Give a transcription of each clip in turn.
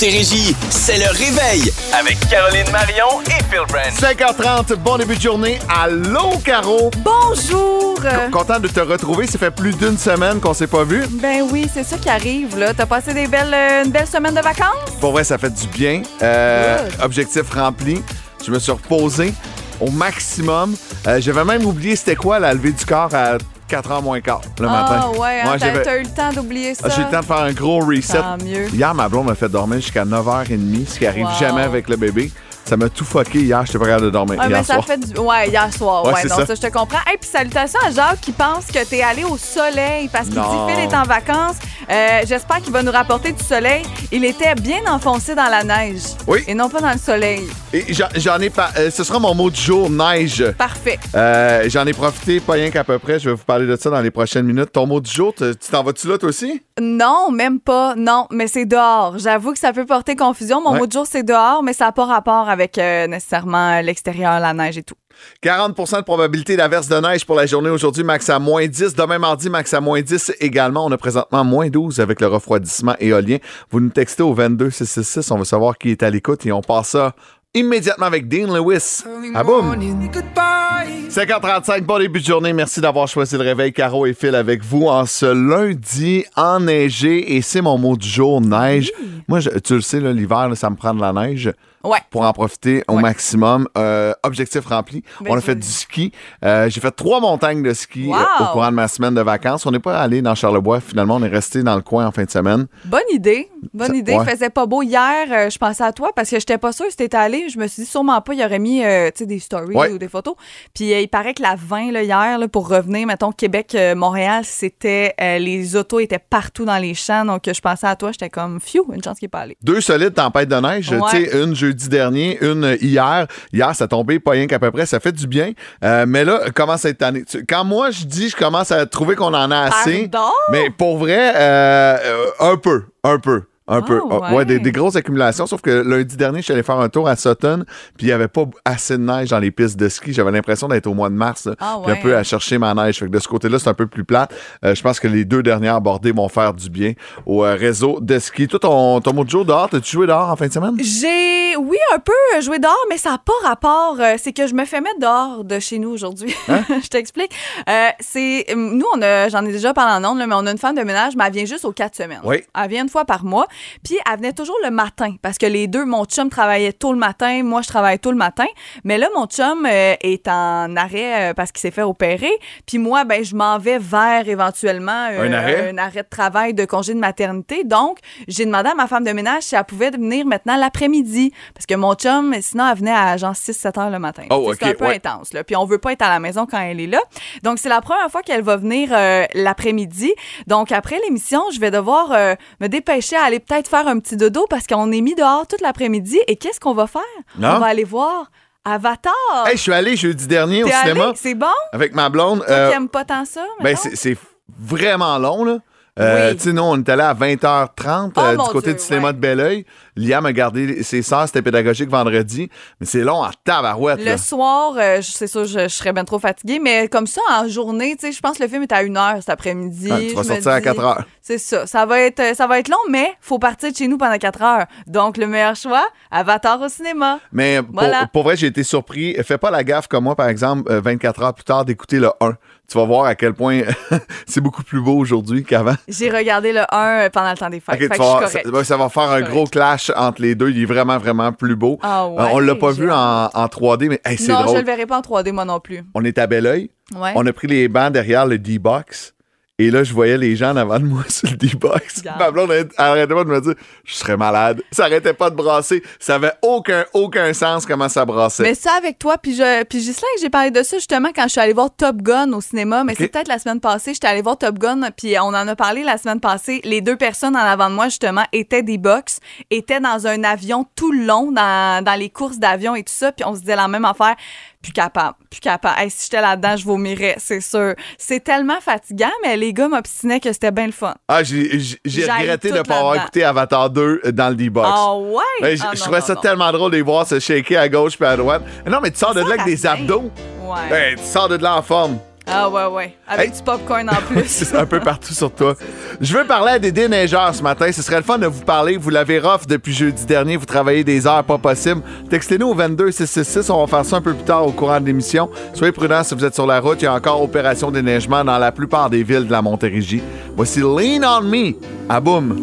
Montérégie, c'est le réveil avec Caroline Marion et Phil Brand. 5h30, bon début de journée. Allô, Caro? Bonjour! Content de te retrouver. Ça fait plus d'une semaine qu'on s'est pas vu. Ben oui, c'est ça qui arrive, là. T'as passé des belles, euh, une belle semaine de vacances? Pour vrai, ça fait du bien. Euh, objectif rempli. Je me suis reposé au maximum. Euh, J'avais même oublié c'était quoi la levée du corps à 4h moins quart le matin. Ah ouais, hein, Moi, t'as j'avais- t'as eu le temps d'oublier ça. Ah, J'ai eu le temps de faire un gros reset. Tant mieux. Hier, ma blonde m'a fait dormir jusqu'à 9h30, ce qui arrive Wow. jamais avec le bébé. Ça m'a tout fucké hier. J'étais pas capable de dormir Ah, hier ben, ça soir. fait du... Ouais, hier soir. Ouais, Ouais, non, ça. ça. je te comprends. Et puis salutations à Jacques qui pense que t'es allé au soleil parce qu'il dit Phil est en vacances. Euh, J'espère qu'il va nous rapporter du soleil. Il était bien enfoncé dans la neige. Oui. Et non pas dans le soleil. Et j'en- ai pas. euh, ce sera mon mot du jour, neige. Parfait. Euh, J'en ai profité, pas rien qu'à peu près. Je vais vous parler de ça dans les prochaines minutes. Ton mot du jour, tu t'en vas-tu là, toi aussi? Non, même pas. Non, mais c'est dehors. J'avoue que ça peut porter confusion. Mon Ouais. mot de jour, c'est dehors, mais ça n'a pas rapport avec euh, nécessairement l'extérieur, la neige et tout. 40% de probabilité d'averse de neige pour la journée aujourd'hui, max à moins 10. Demain mardi, max à moins 10 également. On a présentement moins 12 avec le refroidissement éolien. Vous nous textez au 22666. On veut savoir qui est à l'écoute et on passe ça immédiatement avec Dean Lewis. Ah boum! 5h35, bon début de journée. Merci d'avoir choisi le réveil. Caro et Phil avec vous en ce lundi enneigé. Et c'est mon mot du jour, neige. Moi, je- tu le sais, l'hiver, ça me prend de la neige Ouais. pour en profiter au Ouais. maximum. Euh, objectif rempli. Ben, on a fait du ski. Euh, J'ai fait trois montagnes de ski Wow! euh, au courant de ma semaine de vacances. On n'est pas allé dans Charlebois. Finalement, on est resté dans le coin en fin de semaine. Bonne idée. Bonne idée. ouais. Il faisait pas beau hier. je pensais à toi parce que j'étais pas sûre si t'étais allé. Je me suis dit sûrement pas. Il aurait mis des stories Ouais. ou des photos. Puis il paraît que la 20 là, hier, là, pour revenir, mettons, Québec-Montréal, c'était. les autos étaient partout dans les champs. Donc je pensais à toi. J'étais comme, phew, une chance qu'il est pas allé. Deux solides tempêtes de neige. Ouais. Tu sais, une jeudi dernier, une hier. Hier, ça tombait pas rien qu'à peu près. Ça fait du bien. Euh, mais là, comment cette année? Quand moi, je dis, je commence à trouver qu'on en a assez. Pardon? Mais pour vrai, euh, euh, un peu, un peu. Un Ah, peu. ouais. ouais, des, des grosses accumulations. Sauf que lundi dernier, je suis allé faire un tour à Sutton, puis il n'y avait pas assez de neige dans les pistes de ski. J'avais l'impression d'être au mois de mars, là, Ah, puis un ouais. peu à chercher ma neige. Fait que de ce côté-là, c'est un peu plus plate. Euh, je pense que les deux dernières bordées vont faire du bien au euh, réseau de ski. Toi, ton, ton mot de jour dehors, t'as-tu joué dehors en fin de semaine? J'ai, oui, un peu euh, joué dehors, mais ça n'a pas rapport. euh, c'est que je me fais mettre dehors de chez nous aujourd'hui. Hein? je t'explique. C'est, nous, on a, j'en ai déjà parlé en ondes, mais on a une femme de ménage, mais elle vient juste aux quatre semaines. Oui. Elle vient une fois par mois. Puis elle venait toujours le matin, parce que les deux, mon chum travaillait tôt le matin, moi, je travaille tôt le matin. Mais là, mon chum euh, est en arrêt euh, parce qu'il s'est fait opérer. Puis moi, ben, je m'en vais vers éventuellement euh, Un arrêt? un arrêt de travail de congé de maternité. Donc, j'ai demandé à ma femme de ménage si elle pouvait venir maintenant l'après-midi. Parce que mon chum, sinon, elle venait à genre 6-7 heures le matin. Oh, C'est un peu ouais. intense. Là. Puis on veut pas être à la maison quand elle est là. Donc, c'est la première fois qu'elle va venir l'après-midi. Donc, après l'émission, je vais devoir me dépêcher à aller peut-être faire un petit dodo parce qu'on est mis dehors toute l'après-midi. Et qu'est-ce qu'on va faire? Non. On va aller voir Avatar. Hey, je suis allé jeudi dernier au cinéma C'est bon? avec ma blonde. Toi Euh, qui aimes pas tant ça? ben, c'est vraiment long, là. Euh, Oui. Tu sais, nous, on est allé à 20h30 Oh, euh, du côté Dieu, du cinéma ouais. de Belleuil. Liam a gardé ses sœurs, c'était pédagogique vendredi. Mais c'est long en tabarouette, là. Le soir, euh, c'est sûr, je, je serais bien trop fatiguée, mais comme ça, en journée, tu sais, je pense que le film est à une heure cet après-midi. Ouais, tu vas sortir à dis, 4 heures. C'est ça. Ça va, être, euh, ça va être long, mais faut partir de chez nous pendant 4 heures. Donc, le meilleur choix, Avatar au cinéma. Mais pour, Voilà. pour vrai, j'ai été surpris. Fais pas la gaffe comme moi, par exemple, euh, 24 heures plus tard, d'écouter le 1. Tu vas voir à quel point c'est beaucoup plus beau aujourd'hui qu'avant. J'ai regardé le 1 pendant le temps des fêtes. Ok, fait tu que vas je voir, suis ça, va faire un gros clash entre les deux. Il est vraiment, vraiment plus beau. Ah Euh, ouais, on l'a pas vu en, en 3D, mais hey, c'est Non, je drôle. le verrai pas en 3D, moi non plus. On est à Belleuil. Ouais. On a pris les bancs derrière le D-Box. Et là, je voyais les gens en avant de moi sur le D-Box. Regarde. Ma blonde arrêtait pas de me dire je serais malade. Ça arrêtait pas de brasser. Ça avait aucun, aucun sens comment ça brassait. Mais ça avec toi, puis je, puis j'ai parlé de ça justement quand je suis allée voir Top Gun au cinéma, mais c'est peut-être la semaine passée, j'étais allée voir Top Gun, puis on en a parlé la semaine passée. Les deux personnes en avant de moi justement étaient des box, étaient dans un avion tout le long dans, dans les courses d'avion et tout ça, puis on se disait la même affaire. Plus capable, plus capable. Hey, si j'étais là-dedans, je vomirais, c'est sûr. C'est tellement fatigant, mais les gars m'obstinaient que c'était bien le fun. Ah, j'ai regretté de ne pas avoir écouté Avatar 2 dans le D-Box. Ah ouais? Ben, je Ah, je trouvais non, ça non. tellement drôle de les voir se shaker à gauche puis à droite. Mais non, mais tu sors de là avec des abdos. Ouais. Ben, tu sors de là en forme. Ah ouais, ouais. Avec Hey. du popcorn en plus. C'est un peu partout sur toi. Je veux parler à des déneigeurs ce matin. Ce serait le fun de vous parler. Vous l'avez rough depuis jeudi dernier. Vous travaillez des heures pas possibles. Textez-nous au 22666. On va faire ça un peu plus tard au courant de l'émission. Soyez prudents si vous êtes sur la route. Il y a encore opération déneigement dans la plupart des villes de la Montérégie. Voici Lean on Me à Boom.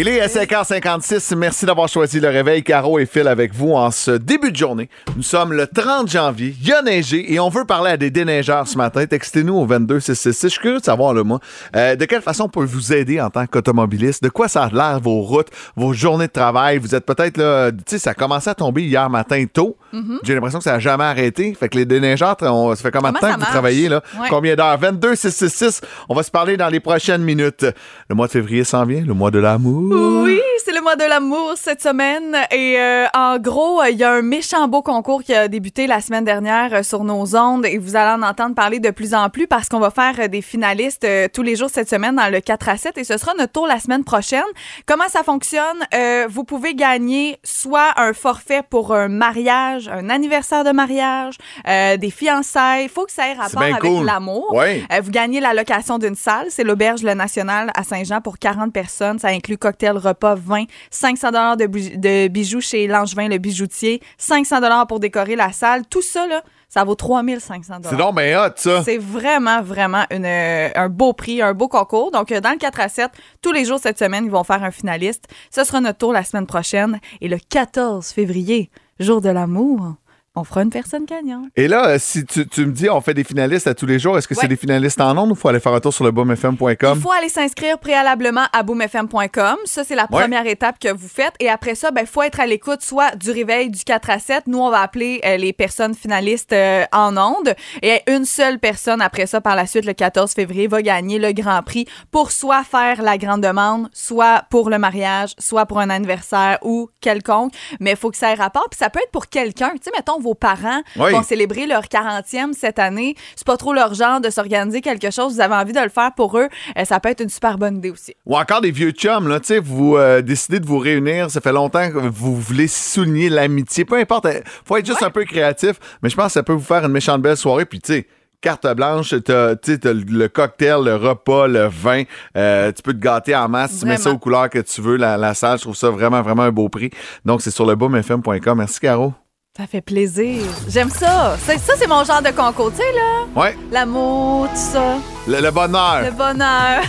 Il est 5h56. Merci d'avoir choisi le réveil. Caro et Phil avec vous en ce début de journée. Nous sommes le 30 janvier. Il y a neigé et on veut parler à des déneigeurs ce matin. Textez-nous au 22666. Je suis curieux de savoir, là, moi, euh, de quelle façon on peut vous aider en tant qu'automobiliste? De quoi ça a l'air vos routes, vos journées de travail? Vous êtes peut-être là, tu sais, ça a commencé à tomber hier matin tôt. J'ai l'impression que ça n'a jamais arrêté. Fait que les déneigeurs, on, ça fait combien de temps que vous travaillez, là? Ouais. Combien d'heures? 22666. On va se parler dans les prochaines minutes. Le mois de février s'en vient, le mois de l'amour. Oui, c'est le mois de l'amour cette semaine. Et euh, en gros, il y a un méchant beau concours qui a débuté la semaine dernière euh, sur nos ondes et vous allez en entendre parler de plus en plus parce qu'on va faire euh, des finalistes euh, tous les jours cette semaine dans le 4 à 7 et ce sera notre tour la semaine prochaine. Comment ça fonctionne? Euh, vous pouvez gagner soit un forfait pour un mariage, un anniversaire de mariage, euh, des fiançailles. Il faut que ça ait rapport avec cool. l'amour. Ouais. Vous gagnez la location d'une salle. C'est l'Auberge Le National à Saint-Jean pour 40 personnes. Ça inclut cocktail, repas, vin, 500 dollars de, bijoux chez Langevin, le bijoutier, 500 dollars pour décorer la salle. Tout ça, là, ça vaut 3500 C'est dollars. donc bien hot, ça. C'est vraiment, vraiment une, euh, un beau prix, un beau concours. Donc, euh, dans le 4 à 7, tous les jours cette semaine, ils vont faire un finaliste. Ce sera notre tour la semaine prochaine. Et le 14 février, jour de l'amour, on fera une personne gagnante. Et là, euh, si tu, tu me dis on fait des finalistes à tous les jours, est-ce que c'est des finalistes en ondes ou faut aller faire un tour sur le boomfm.com? Il faut aller s'inscrire préalablement à boomfm.com. Ça, c'est la Ouais. première étape que vous faites. Et après ça, il faut être à l'écoute soit du réveil du 4 à 7. Nous, on va appeler euh, les personnes finalistes euh, en ondes. Et une seule personne, après ça, par la suite, le 14 février, va gagner le grand prix pour soit faire la grande demande, soit pour le mariage, soit pour un anniversaire ou quelconque. Mais il faut que ça ait rapport. Puis ça peut être pour quelqu'un. Tu sais, mettons, vos parents Oui. vont célébrer leur 40e cette année. C'est pas trop leur genre de s'organiser quelque chose. Vous avez envie de le faire pour eux. Euh, ça peut être une super bonne idée aussi. Ou encore des vieux chums, là, tu sais, vous euh, décidez de vous réunir, ça fait longtemps que vous voulez souligner l'amitié, peu importe, euh, faut être juste un peu créatif, mais je pense que ça peut vous faire une méchante belle soirée, puis tu sais, carte blanche, t'as t'as le cocktail, le repas, le vin, euh, tu peux te gâter en masse, tu mets ça aux couleurs que tu veux, la, la salle, je trouve ça vraiment, vraiment un beau prix. Donc, c'est sur le boomfm.com. Merci, Caro. Ça fait plaisir. J'aime ça. Ça, ça, c'est mon genre de concours. Tu sais, là, Ouais, l'amour, tout ça, le, le bonheur, le bonheur.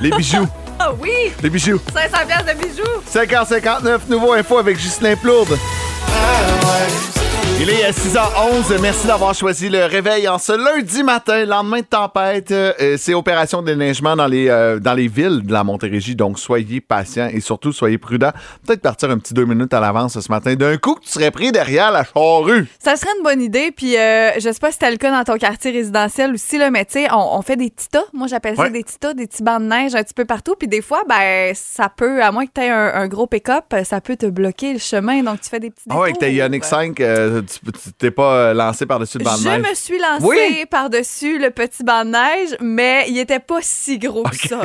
les bijoux, Ah oui! les bijoux. 500 pièces de bijoux. 5h59, nouveau info avec Justin Plourde. Il est à 6h11. Merci d'avoir choisi le réveil en ce lundi matin, lendemain de tempête. Euh, c'est opération de déneigement dans les, euh, dans les villes de la Montérégie. Donc, soyez patients et surtout, soyez prudents. Peut-être partir un petit deux minutes à l'avance ce matin. D'un coup, que tu serais pris derrière la charrue. Ça serait une bonne idée. Puis, euh, je sais pas si c'était le cas dans ton quartier résidentiel aussi, là, mais tu sais, on, on fait des petits tas. Moi, j'appelle ça Ouais. des petits tas, des petits bancs de neige un petit peu partout. Puis, des fois, ben, ça peut, à moins que tu aies un, un gros pick-up, ça peut te bloquer le chemin. Donc, tu fais des petits Ah ouais, ta détours. Ioniq 5, euh, tu t'es pas euh, lancé par-dessus le banc de Je neige. me suis lancée Oui? par-dessus le petit banc de neige, mais il était pas si gros que ça.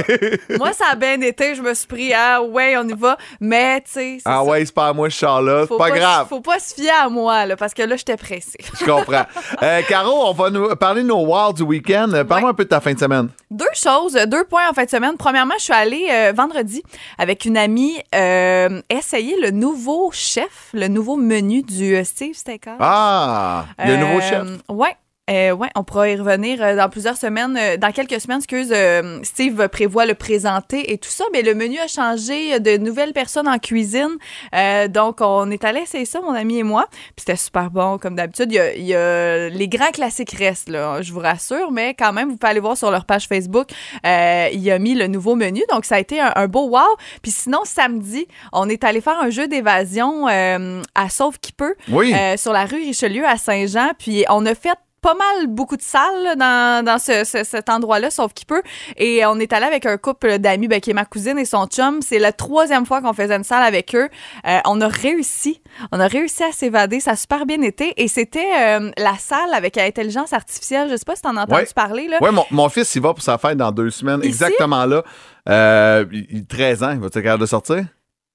Moi, ça a bien été. Je me suis pris, ah ouais, on y va. Mais, tu sais, Ah ça. ouais, c'est pas à moi, ce char-là. C'est Faut pas, grave. Faut pas se fier à moi, là, parce que là, j'étais pressée. Je comprends. Euh, Caro, on va nous parler de nos Wilds du week-end. Euh, Parle-moi Ouais. un peu de ta fin de semaine. Deux choses, deux points en fin de semaine. Premièrement, je suis allée euh, vendredi avec une amie euh, essayer le nouveau chef, le nouveau menu du Steve Steakhouse. Ah, un nouveau Euh, chef. Ouais. Euh, ouais, on pourra y revenir euh, dans plusieurs semaines. euh, dans quelques semaines, excuse, euh, Steve prévoit le présenter et tout ça, mais le menu a changé, euh, de nouvelles personnes en cuisine. Euh, donc, on est allé essayer ça, mon ami et moi. Puis c'était super bon, comme d'habitude. Il y y a- les grands classiques restent, là, je vous rassure, mais quand même, vous pouvez aller voir sur leur page Facebook. Euh, il a mis le nouveau menu, donc ça a été un, un beau wow. Puis sinon, samedi, on est allé faire un jeu d'évasion euh, à Sauve qui peut Oui. euh, sur la rue Richelieu à Saint-Jean. Puis on a fait pas mal beaucoup de salles dans, dans ce- ce- cet endroit-là, sauf qu'il peut. Et on est allé avec un couple d'amis, ben, qui est ma cousine et son chum. C'est la troisième fois qu'on faisait une salle avec eux. Euh, on a réussi. On a réussi à s'évader. Ça a super bien été. Et c'était euh, la salle avec l'intelligence artificielle. Je sais pas si t'en as entendu Ouais. parler. Là. Oui, mon, mon fils, il va pour sa fête dans deux semaines. Ici? Exactement là. Euh, il, il- 13 ans, il va être capable de sortir?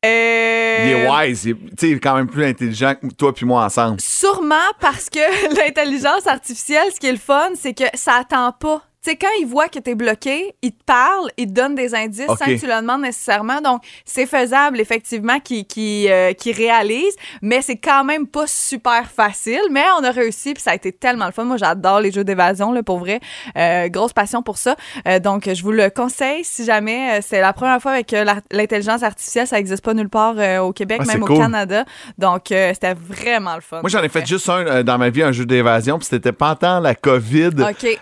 Euh, Il est wise. Il est, il quand même plus intelligent que toi puis moi ensemble. Sûrement parce que l'intelligence artificielle, ce qui est le fun, c'est que ça attend pas. Tu sais, quand il voit que t'es bloqué, il te parle, il te donne des indices sans que tu le demandes nécessairement. Donc, c'est faisable, effectivement, qu'il qu'il, euh, qu'il réalise, mais c'est quand même pas super facile. Mais on a réussi, puis ça a été tellement le fun. Moi, j'adore les jeux d'évasion, là, pour vrai. Euh, grosse passion pour ça. Euh, donc, je vous le conseille si jamais. c'est la première fois avec l'intelligence artificielle, ça n'existe pas nulle part au Québec, Ah, même au cool. Canada. Donc, c'était vraiment le fun. Moi, j'en ai fait juste un dans ma vie, un jeu d'évasion, puis c'était pendant la COVID. OK.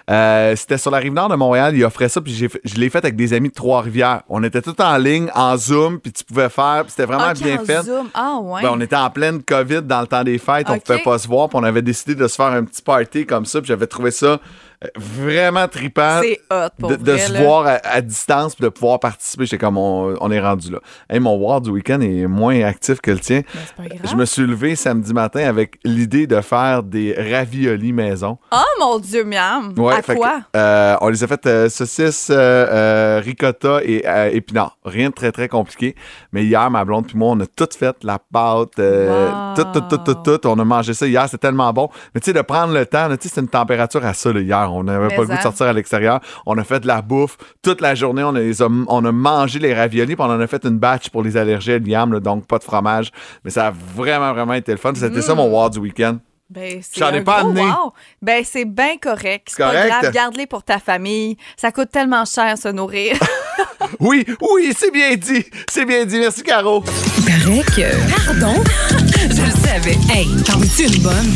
C'était sur la rive nord de Montréal, il offrait ça, puis je l'ai fait avec des amis de Trois-Rivières. On était tous en ligne, en Zoom, puis tu pouvais faire, c'était vraiment Ok, bien en fait. Zoom. Ah, ouais. Ben, on était en pleine COVID dans le temps des fêtes, on Ok. pouvait pas se voir, puis on avait décidé de se faire un petit party comme ça, puis j'avais trouvé ça vraiment trippant. C'est hot pour de, de vrai, se là. voir à, à distance puis de pouvoir participer. J'étais comme, on, on est rendu là. Hey, mon War du week-end est moins actif que le tien. C'est pas grave. Je me suis levé samedi matin avec l'idée de faire des raviolis maison. Oh mon Dieu, miam! Ouais, à fait que, quoi? euh, on les a fait euh, saucisses, euh, euh, ricotta et euh, épinards. Rien de très, très compliqué. Mais hier, ma blonde puis moi, on a tout fait, la pâte, euh, Wow. tout, tout, tout, tout, tout. On a mangé ça hier, c'était tellement bon. Mais tu sais, de prendre le temps, tu sais, c'était une température à ça là, hier. On n'avait pas le goût de sortir à l'extérieur. On a fait de la bouffe toute la journée. On a, les a- on a mangé les raviolis, puis on en a fait une batch pour les allergies à Liam, là, donc pas de fromage. Mais ça a vraiment, vraiment été le fun. C'était ça mon Mm. war du week-end. Ben, c'est J'en ai pas gros amené. wow. Ben, c'est bien correct. C'est pas Correct. grave. Garde-les pour ta famille. Ça coûte tellement cher se nourrir. Oui, oui, c'est bien dit. C'est bien dit. Merci, Caro. Il paraît que. Pardon? Je le savais. Hey, t'en veux-tu une bonne?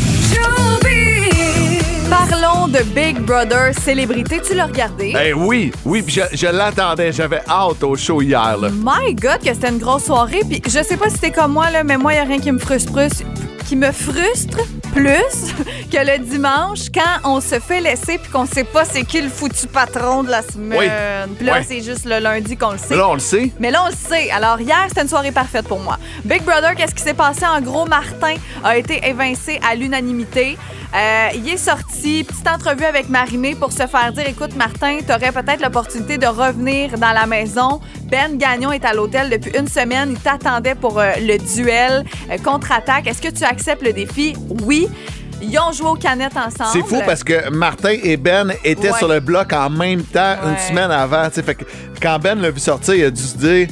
Parlons de Big Brother célébrité. Tu l'as regardé? Eh oui, oui, puis je, je l'attendais. J'avais hâte au show hier. Là. My God, que c'était une grosse soirée. Puis je sais pas si t'es comme moi, là, mais moi, il a rien qui me frustre plus, qui me frustre plus que le dimanche quand on se fait laisser puis qu'on sait pas c'est qui le foutu patron de la semaine. Oui. Puis là, Oui. c'est juste le lundi qu'on le sait. Là, on le sait. Mais là, on le sait. Alors, hier, c'était une soirée parfaite pour moi. Big Brother, qu'est-ce qui s'est passé? En gros, Martin a été évincé à l'unanimité. Euh, il est sorti, petite entrevue avec Marimé pour se faire dire écoute, Martin, tu aurais peut-être l'opportunité de revenir dans la maison. Ben Gagnon est à l'hôtel depuis une semaine. Il t'attendait pour euh, le duel euh, contre-attaque. Est-ce que tu acceptes le défi? Oui. Ils ont joué aux canettes ensemble. C'est fou parce que Martin et Ben étaient Ouais. sur le bloc en même temps une semaine avant. Fait que quand Ben l'a vu sortir, il a dû se dire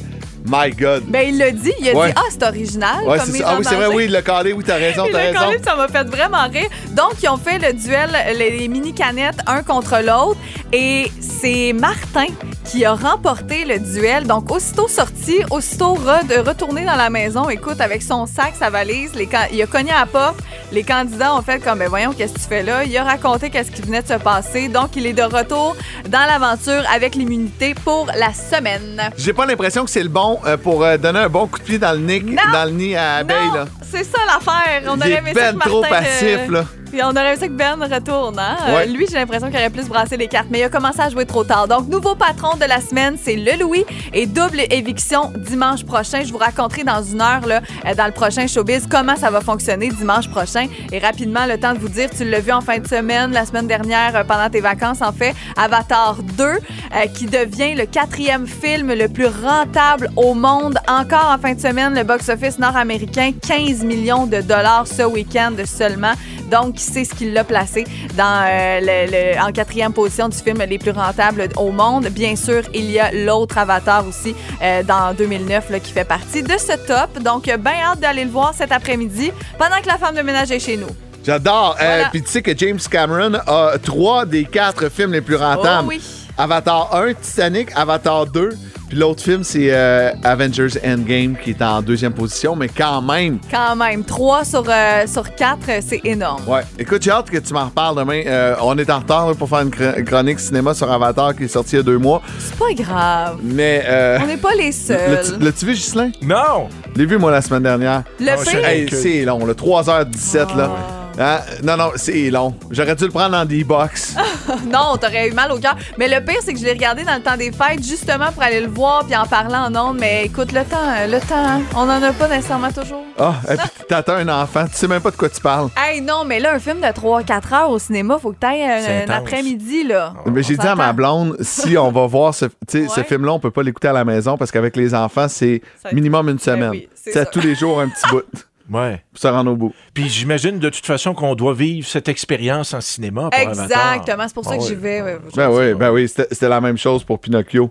My God. Ben, il l'a dit. Il a Ouais. dit Ah, c'est original. Ouais, comme. Ah oui, c'est vrai, oui, il l'a calé. Oui, t'as raison, t'as raison. collé, ça m'a fait vraiment rire. Donc, ils ont fait le duel, les, les mini-canettes, un contre l'autre. Et c'est Martin qui a remporté le duel. Donc, aussitôt sorti, aussitôt re- de retourné dans la maison, écoute, avec son sac, sa valise, les il a cogné à la porte. Les candidats ont fait comme, ben voyons, qu'est-ce que tu fais là? Il a raconté qu'est-ce qui venait de se passer. Donc, il est de retour dans l'aventure avec l'immunité pour la semaine. J'ai pas l'impression que c'est le bon euh, pour euh, donner un bon coup de pied dans le nez, Non. dans le nid à abeille. C'est ça l'affaire. On Il aurait est aimé ça ben trop passif, euh, là. Puis on aurait aimé que Ben retourne. Hein? Euh, Ouais. lui, j'ai l'impression qu'il aurait plus brassé les cartes, mais il a commencé à jouer trop tard. Donc, nouveau patron de la semaine, c'est le Louis et double éviction dimanche prochain. Je vous raconterai dans une heure, là, euh, dans le prochain showbiz, comment ça va fonctionner dimanche prochain. Et rapidement, le temps de vous dire, tu l'as vu en fin de semaine, la semaine dernière, euh, pendant tes vacances, en fait, Avatar 2, euh, qui devient le quatrième film le plus rentable au monde. Encore en fin de semaine, le box-office nord-américain, 15 millions de dollars ce week-end seulement. Donc, c'est ce qui l'a placé dans, euh, le- le- en quatrième position du film les plus rentables au monde. Bien sûr, il y a l'autre Avatar aussi euh, dans 2009 là, qui fait partie de ce top. Donc, bien hâte d'aller le voir cet après-midi pendant que la femme de ménage est chez nous. J'adore. Euh. Puis tu sais que James Cameron a trois des quatre films les plus rentables. Oh oui. Avatar 1, Titanic, Avatar 2. Puis l'autre film, c'est euh, Avengers Endgame qui est en deuxième position, mais quand même. Quand même, 3 sur, euh, sur 4, c'est énorme. Ouais. Écoute, j'ai hâte que tu m'en reparles demain. Euh, on est en retard là, pour faire une chro- chronique cinéma sur Avatar qui est sorti il y a deux mois. C'est pas grave. Mais. Euh, On n'est pas les seuls. l'as-tu vu, Ghislain? Non! Je l'ai vu, moi, la semaine dernière. Le Oh, Hey, c'est long, là. 3h17, là. Hein? Non, non, c'est long. J'aurais dû le prendre dans des box. non, t'aurais eu mal au cœur. Mais le pire, c'est que je l'ai regardé dans le temps des fêtes, justement pour aller le voir puis en parler en ondes. Mais écoute, le temps, hein, le temps, hein, on en a pas nécessairement toujours. Ah, et puis t'attends un enfant, tu sais même pas de quoi tu parles. Hey, non, mais là, un film de 3-4 heures au cinéma, faut que t'ailles C'est un, un après-midi, là. Mais j'ai dit à ma blonde, si on va voir ce, ce film-là, on peut pas l'écouter à la maison parce qu'avec les enfants, c'est minimum une semaine. oui, c'est tous les jours un petit bout Ouais. pour se rendre au bout. Puis j'imagine de toute façon qu'on doit vivre cette expérience en cinéma. Exactement, c'est pour ça Ah que j'y vais. ouais. Ben oui, ben oui, c'était la même chose pour Pinocchio.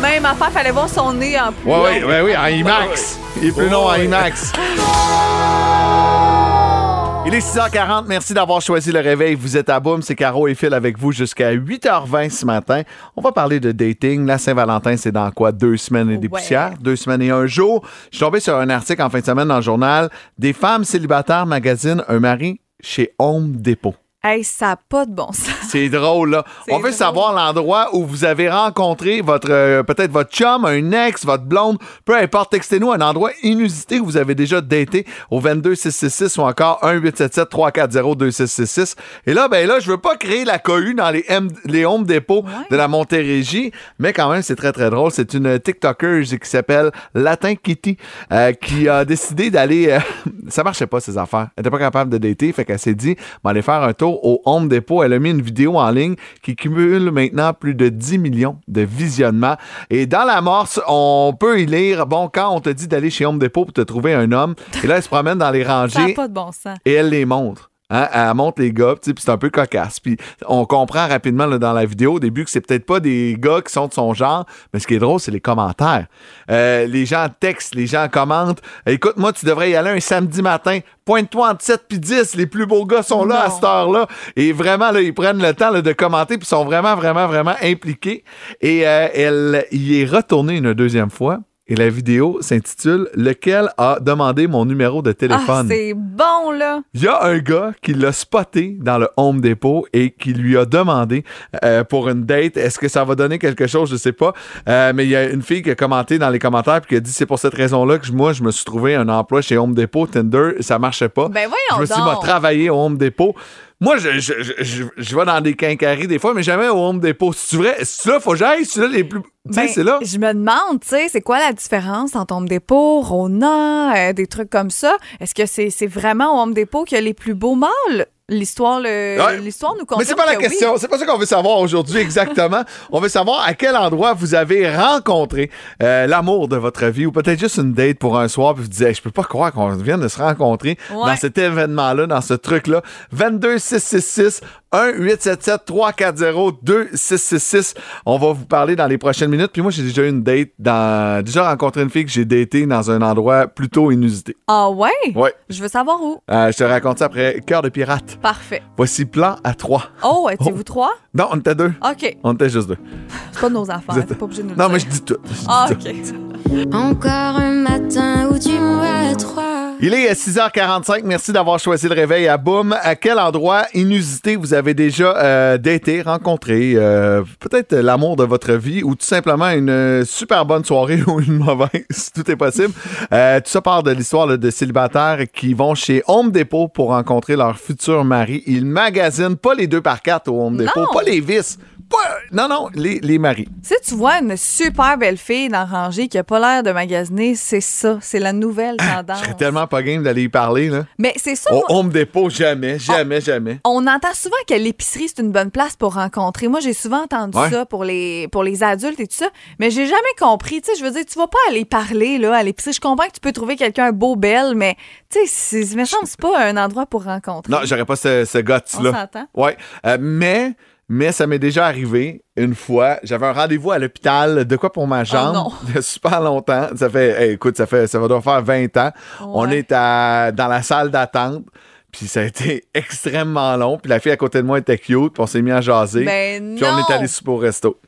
Même affaire, fallait voir son nez en plus. Ouais, long. ouais, ben oui, en IMAX. Il est plus Ouais, long en. IMAX. Il est 6h40, merci d'avoir choisi le réveil. Vous êtes à Boom, c'est Caro et Phil avec vous jusqu'à 8h20 ce matin. On va parler de dating. La Saint-Valentin, c'est dans quoi? Deux semaines et des Ouais. poussières? Deux semaines et un jour? Je suis tombé sur un article en fin de semaine dans le journal. Des femmes célibataires magasinent un mari chez Home Depot. Hey, ça n'a pas de bon sens. C'est drôle, là. On veut drôle. savoir l'endroit où vous avez rencontré votre, euh, peut-être votre chum, un ex, votre blonde, peu importe. Textez-nous un endroit inusité où vous avez déjà daté au 22666 ou encore 1-877-340-2666. Et là, ben là, je veux pas créer la cohue dans les, M- les Home Depot de la Montérégie, mais quand même, c'est très, très drôle. C'est une TikToker qui s'appelle Latin Kitty euh, qui a décidé d'aller... euh, ça marchait pas, ses affaires. Elle était pas capable de dater, fait qu'elle s'est dit, on va aller faire un tour au Home Depot. Elle a mis une vidéo en ligne qui cumule maintenant plus de 10 millions de visionnements. Et dans la morse, on peut y lire, bon, quand on te dit d'aller chez Home Depot pour te trouver un homme, et là, elle se promène dans les Ça rangées pas de bon sens. et elle les montre. Hein, elle montre les gars, puis c'est un peu cocasse. Puis on comprend rapidement là, dans la vidéo au début que c'est peut-être pas des gars qui sont de son genre, mais ce qui est drôle, c'est les commentaires. Euh, les gens textent, les gens commentent. Écoute, moi, tu devrais y aller un samedi matin. Pointe-toi entre 7 puis 10. Les plus beaux gars sont là à cette heure-là. Et vraiment, là, ils prennent le temps là, de commenter, puis sont vraiment, vraiment, vraiment impliqués. Et euh, elle y est retournée une deuxième fois. Et la vidéo s'intitule Lequel a demandé mon numéro de Ah, téléphone? c'est bon, là. Il y a un gars qui l'a spoté dans le Home Depot et qui lui a demandé euh, pour une date, est-ce que ça va donner quelque chose, je sais pas. Euh, mais il y a une fille qui a commenté dans les commentaires puis qui a dit c'est pour cette raison-là que moi je me suis trouvé un emploi chez Home Depot Tinder, ça marchait pas. Ben voyons je me suis dit, travaillé au Home Depot. Moi, je, je, je, je- vais dans des quincailleries des fois, mais jamais au Home Depot. C'est vrai, c'est là, faut que j'aille, c'est là les plus. Ben, c'est là. Je me demande, tu sais, c'est quoi la différence entre Home Depot, Rona, euh, des trucs comme ça? Est-ce que c'est c'est vraiment au Home Depot qu'il y a les plus beaux mâles? L'histoire le, Ouais. l'histoire nous Mais confirme c'est pas la que oui. question. C'est pas ça qu'on veut savoir aujourd'hui exactement. On veut savoir à quel endroit vous avez rencontré euh, l'amour de votre vie ou peut-être juste une date pour un soir puis vous disiez Hey, je peux pas croire qu'on vienne de se rencontrer Ouais. dans cet événement-là, dans ce truc-là. 22 666 1 877 340 2666. On va vous parler dans les prochaines minutes. Puis moi, j'ai déjà eu une date dans déjà rencontré une fille que j'ai datée dans un endroit plutôt inusité. Ah ouais? Ouais. Je veux savoir où. Euh, je te raconte ça après Cœur de pirate. Parfait. Voici plan à trois. Oh, étiez-vous trois? Non, on était deux. OK. On était juste deux. C'est pas de nos affaires. T'es pas obligé de nous Non, dire. mais je dis tout. Je dis Ah, tout. Encore un matin où tu m'as trois. Il est 6h45. Merci d'avoir choisi le réveil à Boom. À quel endroit inusité vous avez déjà euh, daté, rencontré, euh, peut-être l'amour de votre vie ou tout simplement une euh, super bonne soirée ou une mauvaise, tout est possible. Euh, tout ça part de l'histoire là, de célibataires qui vont chez Home Depot pour rencontrer leur futur mari. Ils magasinent pas les deux par quatre au Home Depot, Non. pas les vis. Non, non, les, les maris. Si tu vois une super belle fille dans rangée qui a pas l'air de magasiner, c'est ça. C'est la nouvelle Je tendance. serais tellement pas game d'aller y parler. Là. Mais c'est ça. Moi- Home Depot, jamais, jamais, jamais. On entend souvent que l'épicerie, c'est une bonne place pour rencontrer. Moi, j'ai souvent entendu Ouais. ça pour les, pour les adultes et tout ça, mais j'ai jamais compris. Tu sais, je veux dire, tu vas pas aller parler là, à l'épicerie. Je comprends que tu peux trouver quelqu'un beau, belle, mais tu sais, c'est- il me semble c'est pas un endroit pour rencontrer. Non, j'aurais pas ce, ce On guts-là. s'entend. Ouais. Euh, mais, mais ça m'est déjà arrivé une fois. J'avais un rendez-vous à l'hôpital, de quoi pour ma jambe, non. il y a super longtemps. Ça fait, hey, écoute, ça fait, ça va devoir faire 20 ans. On est à, dans la salle d'attente. Puis ça a été extrêmement long. Puis la fille à côté de moi était cute. Puis on s'est mis à jaser. Ben puis on est allé souper au resto.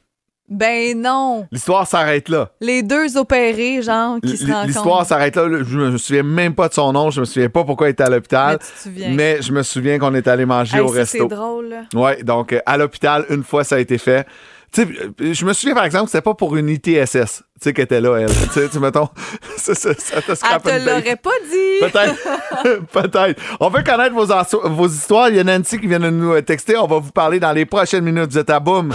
Ben non. L'histoire s'arrête là. Les deux opérés, genre, qui se rencontrent. L'histoire s'arrête là. Je me souviens même pas de son nom. Je me souviens pas pourquoi il était à Mais l'hôpital. souviens. Mais je me souviens qu'on est allé manger Hey, au ça, resto. C'est drôle. là. Ouais, donc euh, à l'hôpital, une fois ça a été fait. Tu sais, euh, je me souviens, par exemple, c'était pas pour une ITSS, tu sais, qu'elle était là, elle. tu sais, mettons, ça, ça, ça te Elle scrape une te l'aurait pas dit. Peut-être. Peut-être. On veut connaître vos histoires. Il y a Nancy qui vient de nous euh, texter. On va vous parler dans les prochaines minutes. Vous êtes à boum.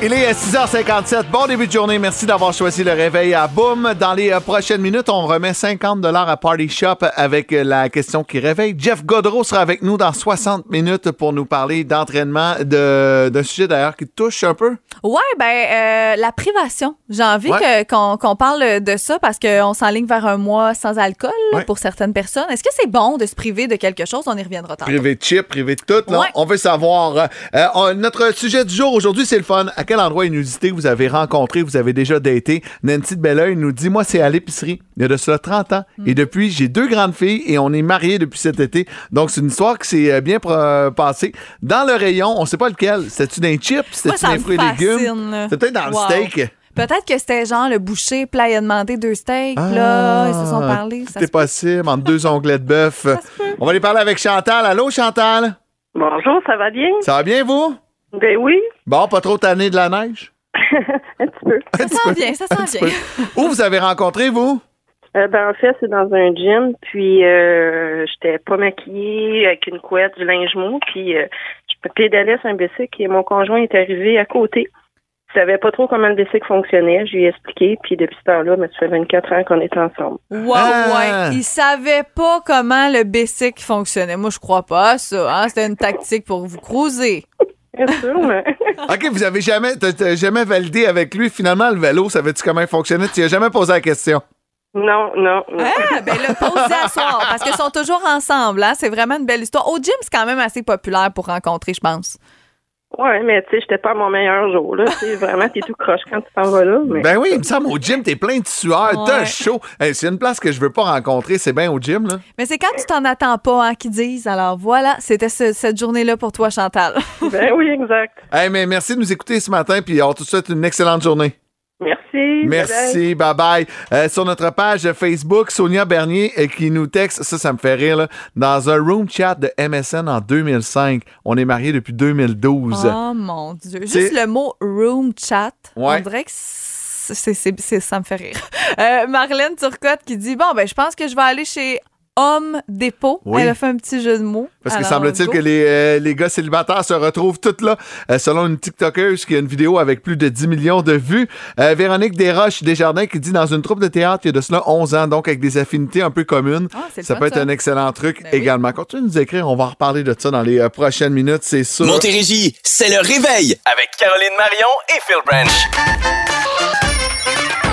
Il est 6h57. Bon début de journée. Merci d'avoir choisi le réveil à Boom. Dans les euh, prochaines minutes, on remet 50 à Party Shop avec euh, la question qui réveille. Jeff Godreau sera avec nous dans 60 minutes pour nous parler d'entraînement, de- d'un sujet d'ailleurs qui te touche un peu. Ouais, ben euh, la privation. J'ai envie Ouais. que- qu'on qu'on parle de ça parce qu'on s'enligne vers un mois sans alcool Ouais. pour certaines personnes. Est-ce que c'est bon de se priver de quelque chose? On y reviendra tantôt. Privé de chip, privé de tout. là. Ouais. On veut savoir. euh, euh, on- notre sujet du jour aujourd'hui, c'est le fun. À quel endroit inusité vous avez rencontré, vous avez déjà daté? Nancy de Belleuil nous dit Moi, c'est à l'épicerie. Il y a de cela 30 ans. Mm. Et depuis, j'ai deux grandes filles et on est mariés depuis cet été. Donc, c'est une histoire qui s'est euh, bien euh, passée. Dans le rayon, on sait pas lequel. C'était-tu d'un chip? C'était-tu me fruits et légumes? C'était peut-être dans Wow. le steak. Peut-être que c'était genre le boucher, puis là, il a demandé deux steaks, Ah, là, ils se sont parlé. peut. possible, entre deux onglets de bœuf. On va aller parler avec Chantal. Allô, Chantal? Bonjour, ça va bien? Ça va bien, vous? Ben oui, Bon, pas trop tanné de la neige? un petit peu. Ça sent bien, ça sent bien. Où vous avez rencontré, vous? Euh, ben, en fait, c'est dans un gym, puis euh, j'étais pas maquillée avec une couette, du linge mou, puis euh, je pédalais sur un bicycle et mon conjoint est arrivé à côté. Je savais pas trop comment le bicycle fonctionnait, je lui ai expliqué, puis depuis ce temps-là, ben, ça fait 24 ans qu'on est ensemble. Wow, Ah. ouais. Il savait pas comment le bicycle fonctionnait. Moi, je crois pas à ça. Hein? C'était une tactique pour vous cruiser. Bien sûr, mais... OK, vous avez jamais, t'as- t'as jamais validé avec lui. Finalement, le vélo, savais-tu comment il fonctionnait? Tu lui as jamais posé la question? non, non, non. Ah, ben là, pose à soir, parce qu'ils sont toujours ensemble. Hein? C'est vraiment une belle histoire. Au gym, c'est quand même assez populaire pour rencontrer, je pense. Ouais, mais tu sais, j'étais pas à mon meilleur jour, là. Tu sais, vraiment, t'es tout croche quand tu t'en vas là, mais... Ben oui, il me semble, au gym, t'es plein de sueur, t'as Ouais. chaud. Hey, c'est une place que je veux pas rencontrer, c'est bien au gym, là. Mais c'est quand tu t'en attends pas hein, qu'ils disent. Alors voilà, c'était ce- cette journée-là pour toi, Chantal. Ben oui, exact. Hey, mais merci de nous écouter ce matin, puis on te souhaite une excellente journée. Merci. Merci, bye bye. Euh, sur notre page Facebook, Sonia Bernier euh, qui nous texte, ça, ça me fait rire, là, dans un room chat de MSN en 2005. On est mariés depuis 2012. Oh mon Dieu. Juste le mot room chat, Ouais. on dirait que c'est, c'est- c'est- ça me fait rire. Euh, Marlène Turcotte qui dit Bon, ben, je pense que je vais aller chez Homme Dépôt. Oui. Elle a fait un petit jeu de mots. Parce que semble-t-il que les, euh, les gars célibataires se retrouvent toutes là, euh, selon une TikTokeuse qui a une vidéo avec plus de 10 millions de vues. Euh, Véronique Desroches Desjardins qui dit dans une troupe de théâtre, il y a de cela 11 ans, donc avec des affinités un peu communes. Ah, ça fun, peut être ça. un excellent truc Ben oui. également. Continuez de nous écrire, on va en reparler de ça dans les euh, prochaines minutes, c'est sûr. Montérégie, c'est le réveil avec Caroline Marion et Phil Branch.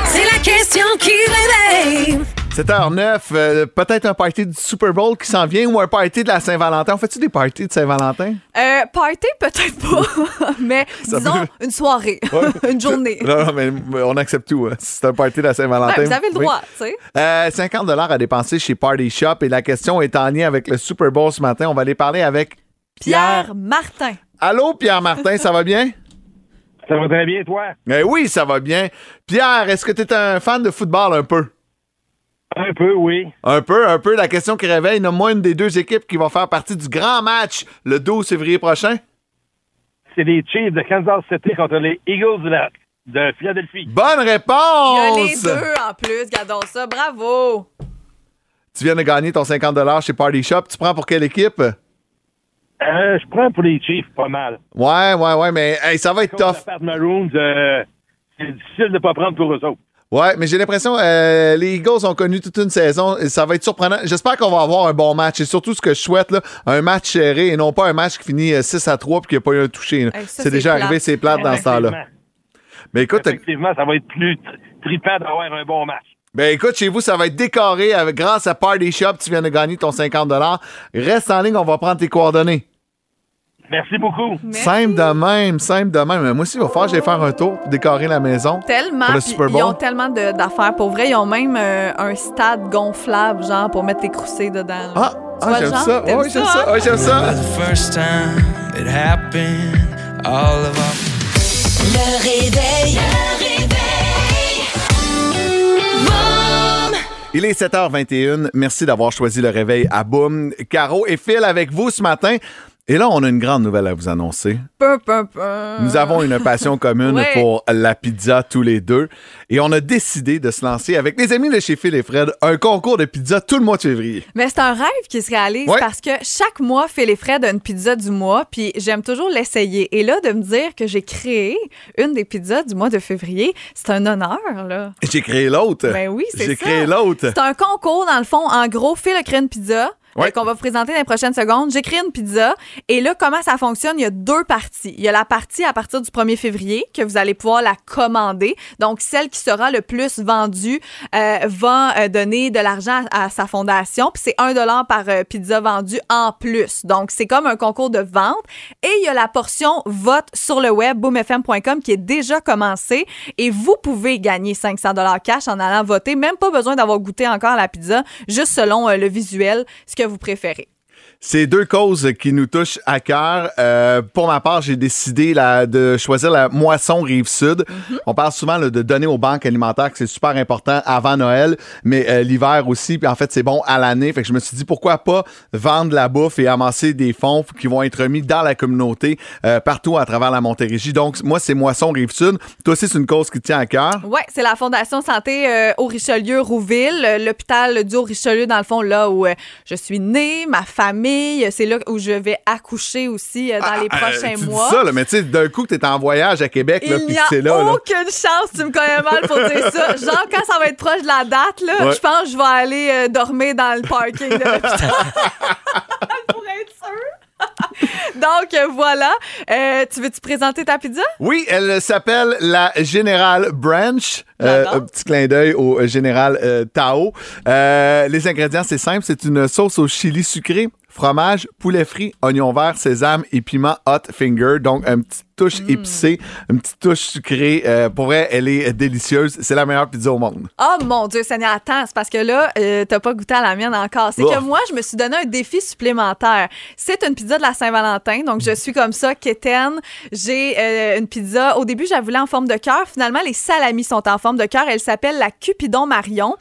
C'est la question qui réveille. 7h09, euh, peut-être un party du Super Bowl qui s'en vient ou un party de la Saint-Valentin. On fait-tu des parties de Saint-Valentin? Euh, party, peut-être pas, mais Ça disons peut- une soirée, une journée. Non, non, mais on accepte tout. hein. C'est un party de la Saint-Valentin. Ouais, vous avez le Oui. droit, tu sais. Euh, 50 à dépenser chez Party Shop et la question est en lien avec le Super Bowl ce matin. On va aller parler avec Pierre Martin. Allô Pierre Martin, ça va bien? Ça va très bien, toi? Eh oui, ça va bien. Pierre, est-ce que tu es un fan de football un peu? Un peu, oui. Un peu, un peu. La question qui réveille, nomme-moi une des deux équipes qui va faire partie du grand match le 12 février prochain. C'est les Chiefs de Kansas City contre les Eagles de, la- de Philadelphie. Bonne Il y a réponse! les deux en plus, gardons ça, bravo. Tu viens de gagner ton 50 chez Party Shop. Tu prends pour quelle équipe? Euh, je prends pour les Chiefs pas mal. Ouais, ouais, ouais, mais hey, ça va être tough. Maroons, euh, c'est difficile de ne pas prendre pour eux autres. Ouais, mais j'ai l'impression euh, les Eagles ont connu toute une saison et ça va être surprenant. J'espère qu'on va avoir un bon match et surtout ce que je souhaite là, un match serré et non pas un match qui finit euh, 6 à 3 puis qu'il n'y a pas eu un touché. Hey, c'est déjà arrivé, c'est plate dans ce temps-là. Mais écoute, Effectivement, ça va être plus tri- trippant d'avoir un bon match. ben écoute, chez vous, ça va être décoré avec, grâce à Party Shop. Tu viens de gagner ton 50 Reste en ligne, on va prendre tes coordonnées. Merci beaucoup. Merci. Simple de même, simple de même. Moi aussi, il va falloir que j'aille faire un tour pour décorer la maison. Tellement. Pour le Super Ils Bowl. ont tellement d'affaires. Pour vrai, ils ont même euh, un stade gonflable, genre, pour mettre tes croussées dedans. là. Ah, ah, j'aime ça. Oui, j'aime ça, ça. hein? Ouais, j'aime ça. the first time it happened. All of our Le réveil. Le réveil. Boum. Il est 7h21. Merci d'avoir choisi le réveil à Boom. Caro et Phil avec vous ce matin. Et là, on a une grande nouvelle à vous annoncer. Pum, pum, pum. Nous avons une passion commune Ouais. pour la pizza tous les deux. Et on a décidé de se lancer avec les amis de chez Phil et Fred un concours de pizza tout le mois de février. Mais c'est un rêve qui se réalise Ouais. parce que chaque mois, fait les frais d'une pizza du mois, puis j'aime toujours l'essayer. Et là, de me dire que j'ai créé une des pizzas du mois de février, c'est un honneur, là. J'ai créé l'autre. Ben oui, c'est ça. J'ai créé l'autre. C'est un concours, dans le fond. En gros, Phil a créé une pizza. Ouais. qu'on va vous présenter dans les prochaines secondes. Créé une pizza. Et là, comment ça fonctionne? Il y a deux parties. Il y a la partie à partir du 1er février que vous allez pouvoir la commander. Donc, celle qui sera le plus vendue euh, va euh, donner de l'argent à, sa fondation. Puis c'est 1 par euh, pizza vendue en plus. Donc, c'est comme un concours de vente. Et il y a la portion vote sur le web, boomfm.com, qui est déjà commencée. Et vous pouvez gagner 500 cash en allant voter. Même pas besoin d'avoir goûté encore la pizza, juste selon euh, le visuel, vous préférez. C'est deux causes qui nous touchent à cœur. Euh, pour ma part, j'ai décidé de choisir la moisson Rive-Sud. Mm-hmm. On parle souvent là, de donner aux banques alimentaires, que c'est super important avant Noël, mais euh, l'hiver aussi. Puis en fait, c'est bon à l'année. Fait que je me suis dit, pourquoi pas vendre la bouffe et amasser des fonds qui vont être mis dans la communauté euh, partout à travers la Montérégie. Donc, moi, c'est moisson Rive-Sud. Toi aussi, c'est une cause qui te tient à cœur? Oui, c'est la Fondation Santé au Richelieu Rouville, l'hôpital du Richelieu dans le fond là où je suis née, ma famille, c'est là où je vais accoucher aussi euh, dans les Ah, prochains euh, tu mois. dis ça, là, mais tu sais, d'un coup, tu es en voyage à Québec, là, Il puis n'y a c'est là. là. aucune chance, tu me connais mal pour dire ça. Genre, quand ça va être proche de la date, là, Ouais. je pense que je vais aller euh, dormir dans le parking de l'hôpital. pour être sûre. Donc, voilà. Euh, tu veux-tu présenter ta pizza? Oui, elle s'appelle la Générale Branch. Euh, un petit clin d'œil au Général euh, Tao. Euh, les ingrédients, c'est simple. C'est une sauce au chili sucré, fromage, poulet frit, oignon vert, sésame et piment hot finger. Donc, une petite touche Mm. épicée, une petite touche sucrée. Euh, pour vrai, elle est délicieuse. C'est la meilleure pizza au monde. Oh mon Dieu, Seigneur, attends, c'est parce que là, euh, t'as pas goûté à la mienne encore. C'est Oh. que moi, je me suis donné un défi supplémentaire. C'est une pizza de la Saint-Valentin, donc je suis comme ça, quétaine. J'ai euh, une pizza. Au début, je la voulais en forme de cœur. Finalement, les salamis sont en forme de cœur. Elle s'appelle la Cupidon Marion.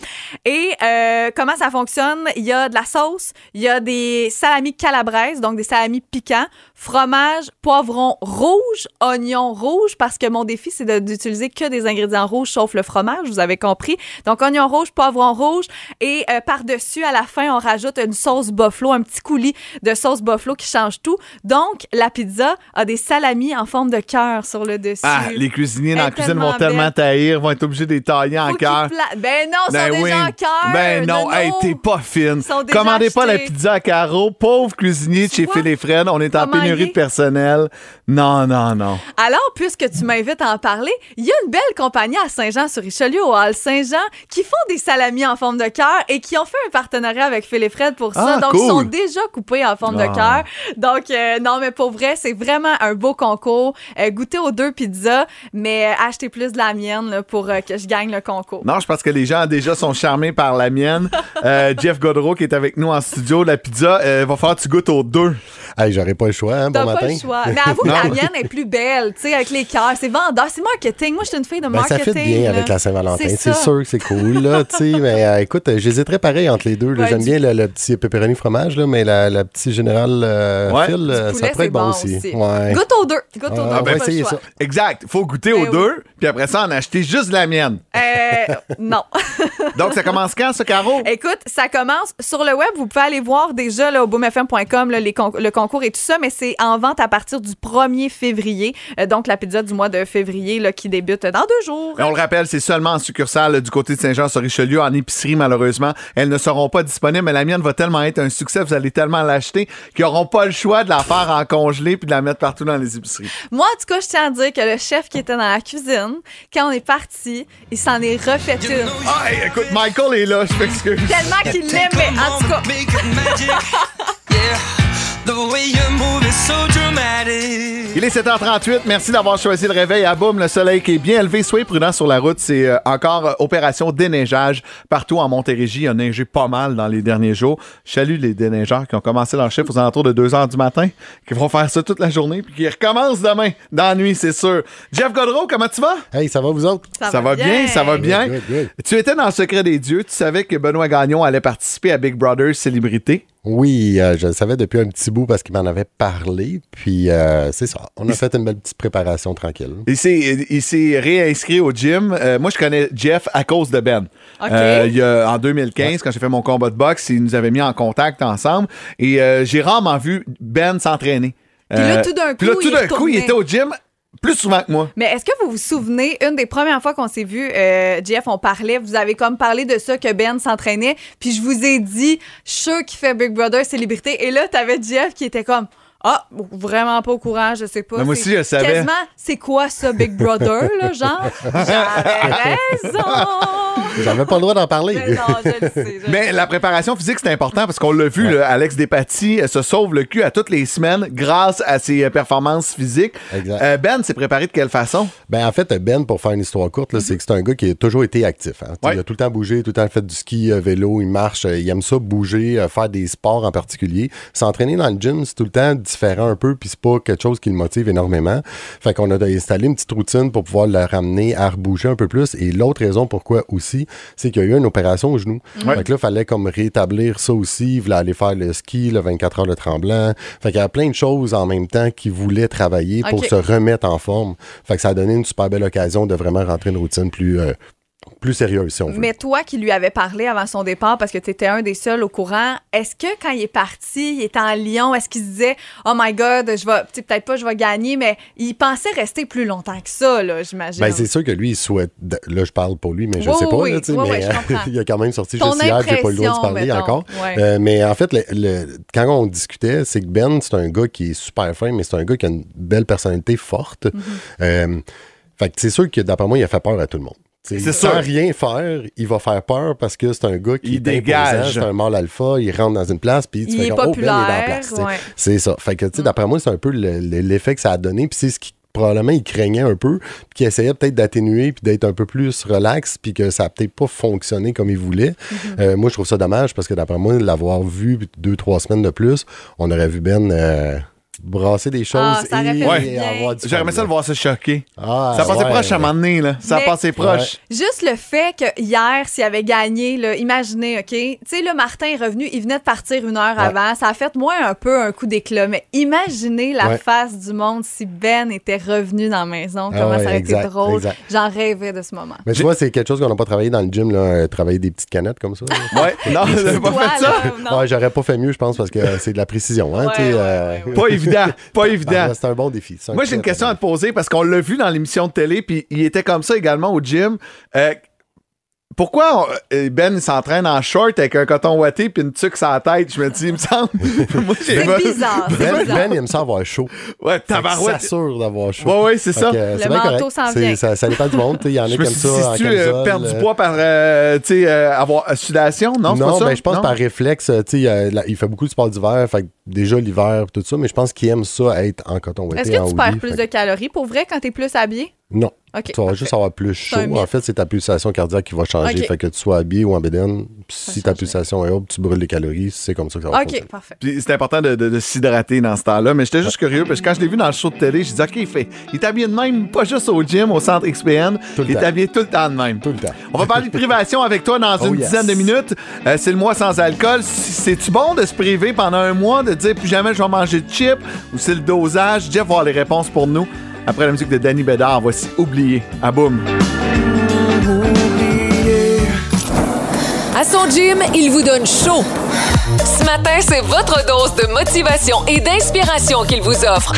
Et euh, comment ça fonctionne? Il y a de la sauce, il y a des salamis calabraises, donc des salamis piquants, fromage, poivron rouge, oignon rouge, parce que mon défi, c'est de- d'utiliser que des ingrédients rouges, sauf le fromage, vous avez compris. Donc, oignon rouge, poivron rouge, et euh, par-dessus, à la fin, on rajoute une sauce buffalo, un petit coulis de sauce buffalo qui change tout. Donc, la pizza a des salamis en forme de cœur sur le dessus. Ah, les cuisiniers dans la cuisine vont tellement taillir, vont être obligés de les tailler en cœur. Ben non, Ben sont oui. déjà en cœur. Ben non, hey, t'es pas fine. Commandez pas la pizza à carreaux. Pauvre cuisinier de chez? Phil Fred. On est en Comment pénurie de personnel. Non, non, non. Alors, puisque tu m'invites à en parler, il y a une belle compagnie à Saint-Jean-sur-Richelieu, au Hall Saint-Jean, qui font des salamis en forme de cœur et qui ont fait un partenariat avec Phil et Fred pour ça. Ah, Donc, cool. ils sont déjà coupés en forme Ah. de cœur. Donc, euh, non, mais pour vrai, c'est vraiment un beau concours. Euh, goûtez aux deux pizzas, mais euh, achetez plus de la mienne là, pour euh, que je gagne le concours. Non, je pense que les gens déjà sont charmés par la mienne. Euh, Jeff Godreau qui est avec nous en studio. La pizza, euh, va falloir que tu goûtes aux deux. Hey, j'aurais pas le choix, hein, bon T'as pas matin. le choix. Mais avoue que la mienne est plus belle, tu sais, avec les cœurs. C'est vendeur, c'est marketing. Moi, je suis une fille de Ben, ça marketing. fait bien là. avec la Saint-Valentin. C'est ça. sûr que c'est cool, là, tu sais. Mais euh, écoute, euh, j'hésiterais pareil entre les deux. Ouais, J'aime du- bien le, le petit pepperoni fromage, là, mais la, la petite générale euh, Ouais. Ça pourrait être bon, bon aussi. aussi. Ouais. Goûte aux deux. Goûte aux Ah, deux. pas essayer choix. ça. Exact. Faut goûter Ben aux oui. deux, puis après ça, en acheter juste la mienne. Euh, non. Donc, ça commence quand, ce Caro? Écoute, ça commence sur le web. Vous pouvez aller voir déjà là, au boomfm.com le concours et tout ça, mais c'est en vente à partir du 1er février. Euh, donc, la pizza du mois de février là, qui débute dans deux jours. Et on le rappelle, c'est seulement en succursale du côté de Saint-Jean-sur-Richelieu, en épicerie, malheureusement. Elles ne seront pas disponibles, mais la mienne va tellement être un succès, vous allez tellement l'acheter qu'ils n'auront pas le choix de la faire en congelé puis de la mettre partout dans les épiceries. Moi, en tout cas, je tiens à dire que le chef qui était dans la cuisine, quand on est parti, il s'en est refait une. Ah, hey, écoute, Michael est là, je m'excuse. Tellement qu'il l'aimait. En tout cas, Make it magic. yeah. The way you move is so dramatic. Il est 7h38. Merci d'avoir choisi le réveil à Boum. Le soleil qui est bien élevé. Soyez prudents sur la route. C'est euh, encore euh, opération déneigeage partout en Montérégie. Il a neigé pas mal dans les derniers jours. Je salue les déneigeurs qui ont commencé leur chiffre aux alentours de 2 h du matin, qui vont faire ça toute la journée, puis qui recommencent demain, dans la nuit, c'est sûr. Jeff Godreau, comment tu vas? Hey, ça va vous autres? Ça va bien, ça va bien. Good, good, good. Tu étais dans le secret des dieux. Tu savais que Benoît Gagnon allait participer à Big Brother Célébrité. Oui, euh, je le savais depuis un petit bout parce qu'il m'en avait parlé. Puis euh, c'est ça. On a fait une belle petite préparation tranquille. Il s'est, il s'est réinscrit au gym. Euh, moi, je connais Jeff à cause de Ben. OK. Euh, il y a- en 2015, quand j'ai fait mon combat de boxe, il nous avait mis en contact ensemble. Et euh, j'ai rarement vu Ben s'entraîner. Puis là, tout d'un là, coup, tout il d'un coup, il était au gym plus souvent que moi. Mais est-ce que vous vous souvenez, une des premières fois qu'on s'est vu, euh, Jeff, on parlait, vous avez comme parlé de ça que Ben s'entraînait, puis je vous ai dit, je suis sûr qu'il fait Big Brother célébrité, et là, t'avais Jeff qui était comme, ah, vraiment pas au courant, je sais pas. Mais moi aussi, je savais. Quasiment, c'est quoi ça, Big Brother, là, genre? J'avais raison! J'avais pas le droit d'en parler. Mais non, je le sais. je le Mais sais. la préparation physique, c'est important parce qu'on l'a vu, là, Alex Despatie euh, se sauve le cul à toutes les semaines grâce à ses euh, performances physiques. Euh, ben s'est préparé de quelle façon? Ben, en fait, Ben, pour faire une histoire courte, c'est que c'est un gars qui a toujours été actif. hein. Ouais. Il a tout le temps bougé, tout le temps fait du ski, vélo, il marche, il aime ça bouger, faire des sports en particulier. S'entraîner dans le gym, c'est tout le temps différent un peu, puis c'est pas quelque chose qui le motive énormément. Fait qu'on a installé une petite routine pour pouvoir le ramener à rebouger un peu plus. Et l'autre raison pourquoi aussi, c'est qu'il y a eu une opération au genou. Ouais. Fait que là, il fallait comme rétablir ça aussi. Il voulait aller faire le ski, le 24 heures de tremblant. Fait qu'il y a plein de choses en même temps qu'il voulait travailler pour se remettre en forme. Fait que ça a donné une super belle occasion de vraiment rentrer une routine plus, euh, plus sérieuse, si on veut. Mais toi qui lui avais parlé avant son départ, parce que tu étais un des seuls au courant, est-ce que quand il est parti, il était en Lyon, est-ce qu'il se disait Oh my God, je vais, peut-être pas je vais gagner, mais il pensait rester plus longtemps que ça, là, j'imagine. Ben, c'est sûr que lui, il souhaite. Là, je parle pour lui, mais je Oui, sais pas. oui, là, oui, mais je il a quand même sorti Ton juste hier, j'ai pas le droit de parler mettons. encore. Ouais. Euh, mais en fait, le- le- quand on discutait, c'est que Ben, c'est un gars qui est super fin, mais c'est un gars qui a une belle personnalité forte. Mm-hmm. Euh, fait que c'est sûr que d'après moi, il a fait peur à tout le monde. C'est sans sûr. rien faire, il va faire peur parce que c'est un gars qui Il est dégage. c'est un mâle alpha, il rentre dans une place, puis tu Il fais est comme, oh, Ben, il est dans la place. ouais. C'est ça. Fait que, tu sais, d'après moi, c'est un peu le- le- l'effet que ça a donné, puis c'est ce qui probablement il craignait un peu, puis qu'il essayait peut-être d'atténuer, puis d'être un peu plus relax, puis que ça a peut-être pas fonctionné comme il voulait. Mm-hmm. Euh, moi, je trouve ça dommage parce que d'après moi, l'avoir vu deux, trois semaines de plus, on aurait vu Ben euh, brasser des choses Ah, ça aurait et, Ouais. avoir du J'aurais aimé fun, ça le voir se choquer. Ah, ça passait ouais. proche à un moment donné, là. Ça Mais- passait proche. Juste le fait que hier, s'il avait gagné, là, imaginez, OK? Tu sais, là, Martin est revenu, il venait de partir une heure Ouais. avant. Ça a fait, moi, un peu un coup d'éclat. Mais imaginez la Ouais. face du monde si Ben était revenu dans la maison. Ah Comment ouais, ça aurait exact, été drôle. J'en rêvais de ce moment. Mais tu vois, c'est quelque chose qu'on n'a pas travaillé dans le gym, là, euh, travailler des petites canettes comme ça. Ouais. Non, j'avais pas fait ça. Ouais, j'aurais pas fait mieux, je pense, parce que c'est de la précision. Hein, Pas évident. Pas évident. ah, c'est un bon défi. Moi, j'ai une question à te poser parce qu'on l'a vu dans l'émission de télé, puis il était comme ça également au gym. Euh, pourquoi on- euh, Ben il s'entraîne en short avec un coton ouaté puis une tuque sur la tête? Je me dis, il me semble. Moi, C'est pas- bizarre. Ben, bizarre. ben, il aime ça avoir chaud. Ouais, tabarouette. s'assure d'avoir chaud. Ouais, ouais, c'est ça. euh, Le manteau correct. s'en vient. Ça, ça dépend du monde. tu Il y en a me suis ça en si tu camisole. perdre du euh, poids par euh, tu sais, euh, avoir sudation? Non, c'est Non, pas ça? ben, je pense Non? par réflexe, euh, tu sais, là, il fait beaucoup de sport d'hiver, fait déjà l'hiver, tout ça, mais je pense qu'il aime ça être en coton ouaté. Est-ce que tu perds plus de calories pour vrai quand t'es plus habillé? Non. OK. Tu vas juste avoir plus chaud. En fait, c'est ta pulsation cardiaque qui va changer. Fait que tu sois habillé ou en bédaine, si ta pulsation est haute, tu brûles les calories, c'est comme ça que ça va OK, parfait. Puis c'est important de, de- de s'hydrater dans ce temps-là. Mais j'étais juste curieux parce que quand je l'ai vu dans le show de télé, je dis OK, il, fait, il est habillé de même, pas juste au gym, au centre XPN. Tout le il est habillé tout le temps de même. Tout le temps. On va parler de privation avec toi dans Oh, une yes. dizaine de minutes. Euh, c'est le mois sans alcool. C'est-tu bon de se priver pendant un mois, de dire plus jamais je vais manger de chips ou c'est le dosage? Jeff va avoir les réponses pour nous. Après la musique de Danny Bédard, voici Oublié. À boum. À son gym, il vous donne chaud. Ce matin, c'est votre dose de motivation et d'inspiration qu'il vous offre.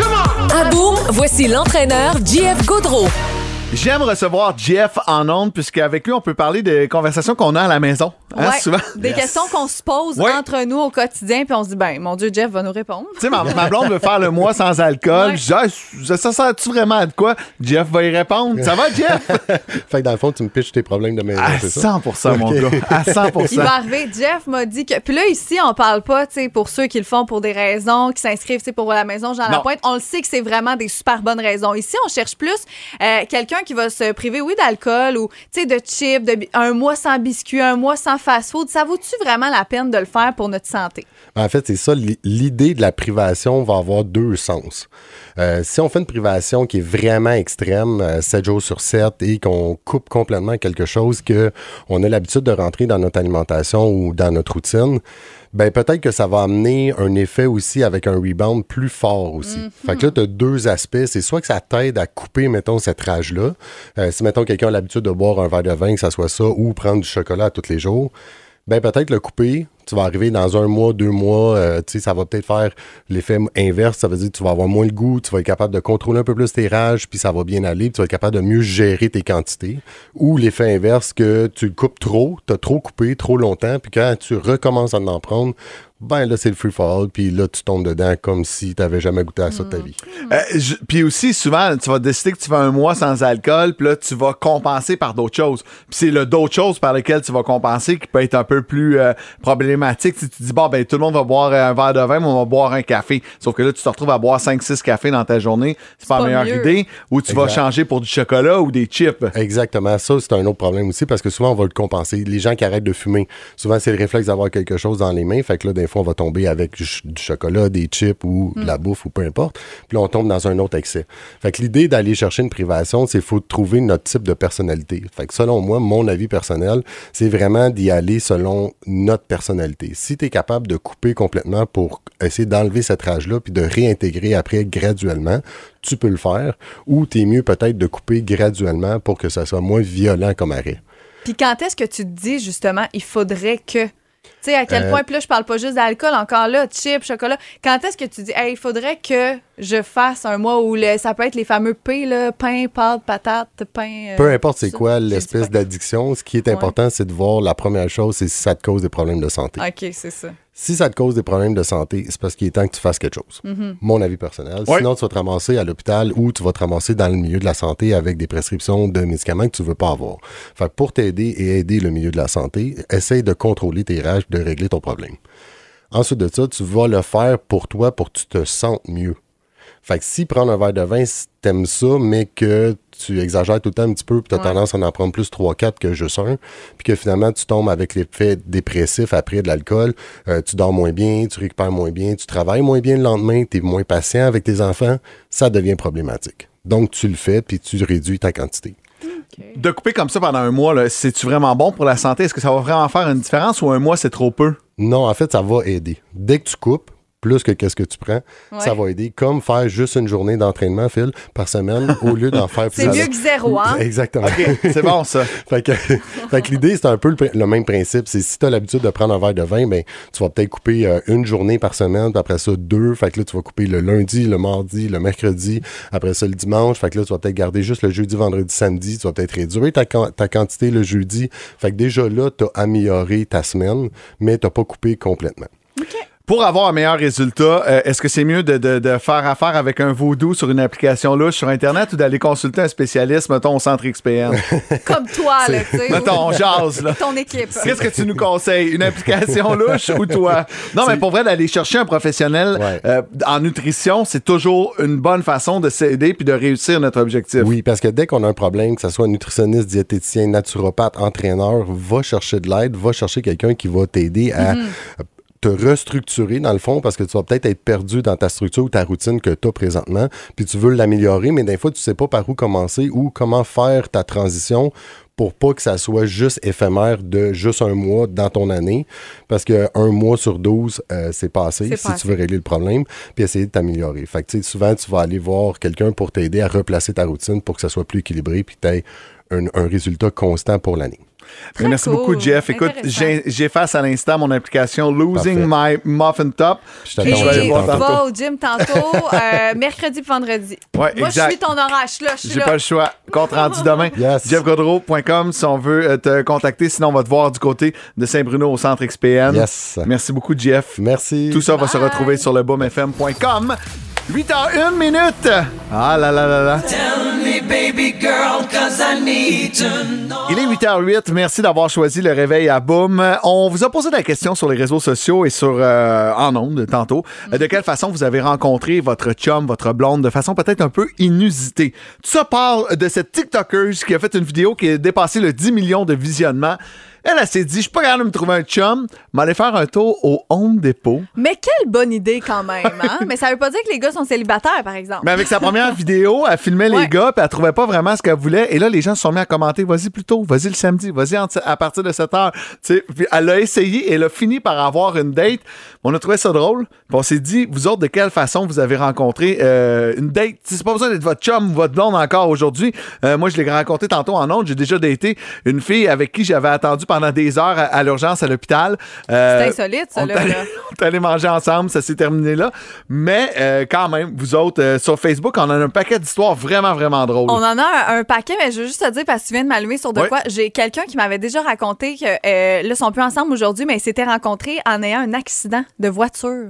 À Boom, voici l'entraîneur JF Gaudreau. J'aime recevoir Jeff en ondes puisqu'avec lui, on peut parler des conversations qu'on a à la maison. Hein, Ouais, souvent. Des questions qu'on se pose Ouais. entre nous au quotidien, puis on se dit, ben, mon Dieu, Jeff va nous répondre. Tu sais, ma, ma blonde veut faire le mois sans alcool. Ouais. Je dis, Ah, ça, ça sert-tu vraiment à de quoi? Jeff va y répondre. Ça va, Jeff? Fait que dans le fond, tu me pitches tes problèmes de maison, À c'est ça? 100 mon Ok. gars. À 100 Il va arriver. Jeff m'a dit que. Puis là, ici, on parle pas, tu sais, pour ceux qui le font pour des raisons, qui s'inscrivent, tu sais, pour la maison Jean Non. Lapointe. On le sait que c'est vraiment des super bonnes raisons. Ici, on cherche plus euh, quelqu'un qui va se priver, oui, d'alcool ou, tu sais, de chips, de, un mois sans biscuits, un mois sans fast-food. Ça vaut-tu vraiment la peine de le faire pour notre santé? Ben, En fait, c'est ça. l'i- L'idée de la privation va avoir deux sens. Euh, si on fait une privation qui est vraiment extrême, euh, 7 jours sur 7, et qu'on coupe complètement quelque chose que on a l'habitude de rentrer dans notre alimentation ou dans notre routine, ben peut-être que ça va amener un effet aussi avec un rebound plus fort aussi. Fait que là, tu as deux aspects. C'est soit que ça t'aide à couper, mettons, cette rage-là. Euh, si, mettons, quelqu'un a l'habitude de boire un verre de vin, que ça soit ça, ou prendre du chocolat tous les jours, ben peut-être le couper. Tu vas arriver dans un mois, deux mois, euh, tu sais, ça va peut-être faire l'effet inverse. Ça veut dire que tu vas avoir moins le goût, tu vas être capable de contrôler un peu plus tes rages, puis ça va bien aller, puis tu vas être capable de mieux gérer tes quantités. Ou l'effet inverse que tu le coupes trop, tu as trop coupé trop longtemps, puis quand tu recommences à en prendre, ben là, c'est le free fall, puis là, tu tombes dedans comme si tu n'avais jamais goûté à ça de ta vie. Euh, je- Puis aussi, souvent, tu vas décider que tu vas un mois sans alcool, puis là, tu vas compenser par d'autres choses. Puis c'est le d'autres choses par lesquelles tu vas compenser qui peut être un peu plus euh, problématique. Si tu te dis, bon, ben, tout le monde va boire un verre de vin, mais on va boire un café. Sauf que là, tu te retrouves à boire 5-6 cafés dans ta journée. C'est pas la pas meilleure mieux. idée. Ou tu vas changer pour du chocolat ou des chips. Exactement. Ça, c'est un autre problème aussi parce que souvent, on va le compenser. Les gens qui arrêtent de fumer, souvent, c'est le réflexe d'avoir quelque chose dans les mains. Fait que là, des fois, on va tomber avec du, ch- du chocolat, des chips ou de la bouffe ou peu importe. Puis là, on tombe dans un autre excès. Fait que l'idée d'aller chercher une privation, c'est qu'il faut trouver notre type de personnalité. Fait que selon moi, mon avis personnel, c'est vraiment d'y aller selon notre personnalité. Si tu es capable de couper complètement pour essayer d'enlever cette rage-là puis de réintégrer après graduellement, tu peux le faire. Ou tu es mieux peut-être de couper graduellement pour que ça soit moins violent comme arrêt. Puis quand est-ce que tu te dis, justement, il faudrait que. Tu sais, à quel Euh, point, puis là, je parle pas juste d'alcool, encore là, chips, chocolat. Quand est-ce que tu dis, hey, il faudrait que je fasse un mois où le- ça peut être les fameux P, là, pain, pâte, patate, pain. euh, Peu importe c'est quoi l'espèce d'addiction, ce qui est important, c'est de voir la première chose, c'est si ça te cause des problèmes de santé. OK, c'est ça. Si ça te cause des problèmes de santé, c'est parce qu'il est temps que tu fasses quelque chose. Mhm. Mon avis personnel. Ouais. Sinon, tu vas te ramasser à l'hôpital ou tu vas te ramasser dans le milieu de la santé avec des prescriptions de médicaments que tu veux pas avoir. Fait que pour t'aider et aider le milieu de la santé, essaye de contrôler tes rages, de régler ton problème. Ensuite de ça, tu vas le faire pour toi pour que tu te sentes mieux. Fait que si prendre un verre de vin, si t'aimes ça, mais que tu exagères tout le temps un petit peu, puis tu as Ouais. tendance à en prendre plus 3-4 que juste un, puis que finalement tu tombes avec l'effet dépressif après de l'alcool, euh, tu dors moins bien, tu récupères moins bien, tu travailles moins bien le lendemain, tu es moins patient avec tes enfants, ça devient problématique. Donc tu le fais, puis tu réduis ta quantité. De couper comme ça pendant un mois, là, c'est-tu vraiment bon pour la santé? Est-ce que ça va vraiment faire une différence ou un mois, c'est trop peu? Non, en fait, ça va aider. Dès que tu coupes, plus que qu'est-ce que tu prends, Ouais. ça va aider. Comme faire juste une journée d'entraînement, Phil, par semaine, au lieu d'en faire C'est plusieurs. mieux que zéro, hein? Exactement. OK, c'est bon, ça. fait que, fait que l'idée, c'est un peu le, même principe. C'est si tu as l'habitude de prendre un verre de vin, ben, tu vas peut-être couper euh, une journée par semaine, puis après ça, deux. Fait que là, tu vas couper le lundi, le mardi, le mercredi, après ça, le dimanche. Fait que là, tu vas peut-être garder juste le jeudi, vendredi, samedi. Tu vas peut-être réduire ta, ta quantité le jeudi. Fait que déjà là, tu as amélioré ta semaine, mais tu pas coupé complètement. Pour avoir un meilleur résultat, euh, est-ce que c'est mieux de, de- de faire affaire avec un vaudou sur une application louche sur Internet ou d'aller consulter un spécialiste, mettons, au centre XPN? Comme toi, là, tu sais. Mettons, on jase, là. Ton équipe. Qu'est-ce que tu nous conseilles? Une application louche ou toi? Non, mais pour vrai, d'aller chercher un professionnel euh, en nutrition, c'est toujours une bonne façon de s'aider puis de réussir notre objectif. Oui, parce que dès qu'on a un problème, que ce soit nutritionniste, diététicien, naturopathe, entraîneur, va chercher de l'aide, va chercher quelqu'un qui va t'aider à Mhm. Te restructurer dans le fond parce que tu vas peut-être être perdu dans ta structure ou ta routine que tu as présentement, puis tu veux l'améliorer, mais des fois, tu sais pas par où commencer ou comment faire ta transition pour pas que ça soit juste éphémère de juste un mois dans ton année, parce que un mois sur 12, euh, c'est passé si passé. tu veux régler le problème, puis essayer de t'améliorer. Fait que, tu sais, souvent, tu vas aller voir quelqu'un pour t'aider à replacer ta routine pour que ça soit plus équilibré, puis que tu aies un, un résultat constant pour l'année. Merci cool. beaucoup, Jeff. Écoute, Intéressant. j'ai j'ai face à l'instant mon application Losing My Muffin Top. Je Et Je vais aller voir va tantôt. au gym tantôt, euh, mercredi puis vendredi. Ouais, Moi, exact. je suis ton orage, là. J'ai pas le choix. Compte rendu demain. Yes. JeffGodreau.com si on veut euh, te contacter. Sinon, on va te voir du côté de Saint-Bruno au centre XPN. Yes. Merci beaucoup, Jeff. Merci. Tout ça va se retrouver sur le boomfm.com. 8h01 minute. Ah là là là là. Tell me, baby girl, cause I need to know. Il est 8h08. Merci d'avoir choisi le réveil à Boom. On vous a posé la question sur les réseaux sociaux et sur euh, en ondes tantôt. Euh, De quelle façon vous avez rencontré votre chum, votre blonde, de façon peut-être un peu inusitée? Tout ça parle de cette TikToker qui a fait une vidéo qui a dépassé le 10 millions de visionnements. Elle, elle s'est dit, je suis pas capable de me trouver un chum, mais aller faire un tour au Home Depot. Mais quelle bonne idée quand même, hein? Mais ça veut pas dire que les gars sont célibataires, par exemple. Mais avec sa première vidéo, elle filmait les gars, puis elle trouvait pas vraiment ce qu'elle voulait. Et là, les gens se sont mis à commenter, vas-y plus tôt, vas-y le samedi, vas-y à partir de 7 heures. Tu sais, puis elle a essayé et elle a fini par avoir une date. On a trouvé ça drôle. Puis on s'est dit, vous autres, de quelle façon vous avez rencontré euh, une date? C'est pas besoin d'être votre chum ou votre blonde encore aujourd'hui. Euh, moi, je l'ai rencontré tantôt en ondes. J'ai déjà daté une fille avec qui j'avais attendu pendant des heures à, à l'urgence à l'hôpital. Euh, C'est insolite, ça, on là. on est allé manger ensemble, ça s'est terminé là. Mais euh, quand même, vous autres, euh, sur Facebook, on a un paquet d'histoires vraiment, vraiment drôles. On en a un, un paquet, mais je veux juste te dire, parce que tu viens de m'allumer sur de Ouais. quoi. J'ai quelqu'un qui m'avait déjà raconté que, euh, là, ils sont plus ensemble aujourd'hui, mais ils s'étaient rencontrés en ayant un accident de voiture.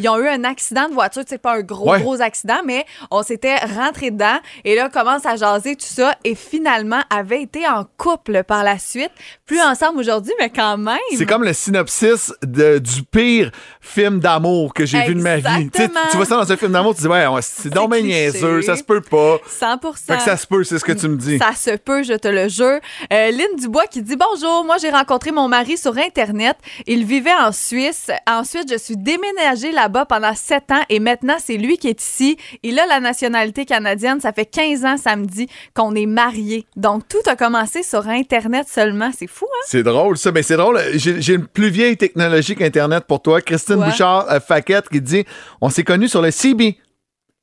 Ils ont eu un accident de voiture, c'est pas un gros, Hein? Ouais. gros accident, mais on s'était rentré dedans et là, commence à jaser tout ça et finalement, avait été en couple par la suite. Plus ensemble aujourd'hui, mais quand même. C'est comme le synopsis de- du pire film d'amour que j'ai vu de ma vie. Tu sais, Exactement. Tu vois ça dans un film d'amour, tu dis, ouais, c'est cliché. niaiseux, ça se peut pas. 100 Fait que ça se peut, c'est ce que tu me dis. Ça se peut, je te le jure. Euh, Lynn Dubois qui dit Bonjour, moi j'ai rencontré mon mari sur Internet. Il vivait en Suisse. Ensuite, je suis déménagée là-bas pendant sept ans et maintenant c'est lui qui est ici. Il a la nationalité canadienne. Ça fait 15 ans samedi qu'on est mariés. Donc tout a commencé sur Internet seulement. C'est fou, hein? C'est drôle, ça. Mais c'est drôle. J'ai une plus vieille technologie qu'Internet pour toi. Christine? Bouchard euh, Faquette qui dit On s'est connus sur le CB.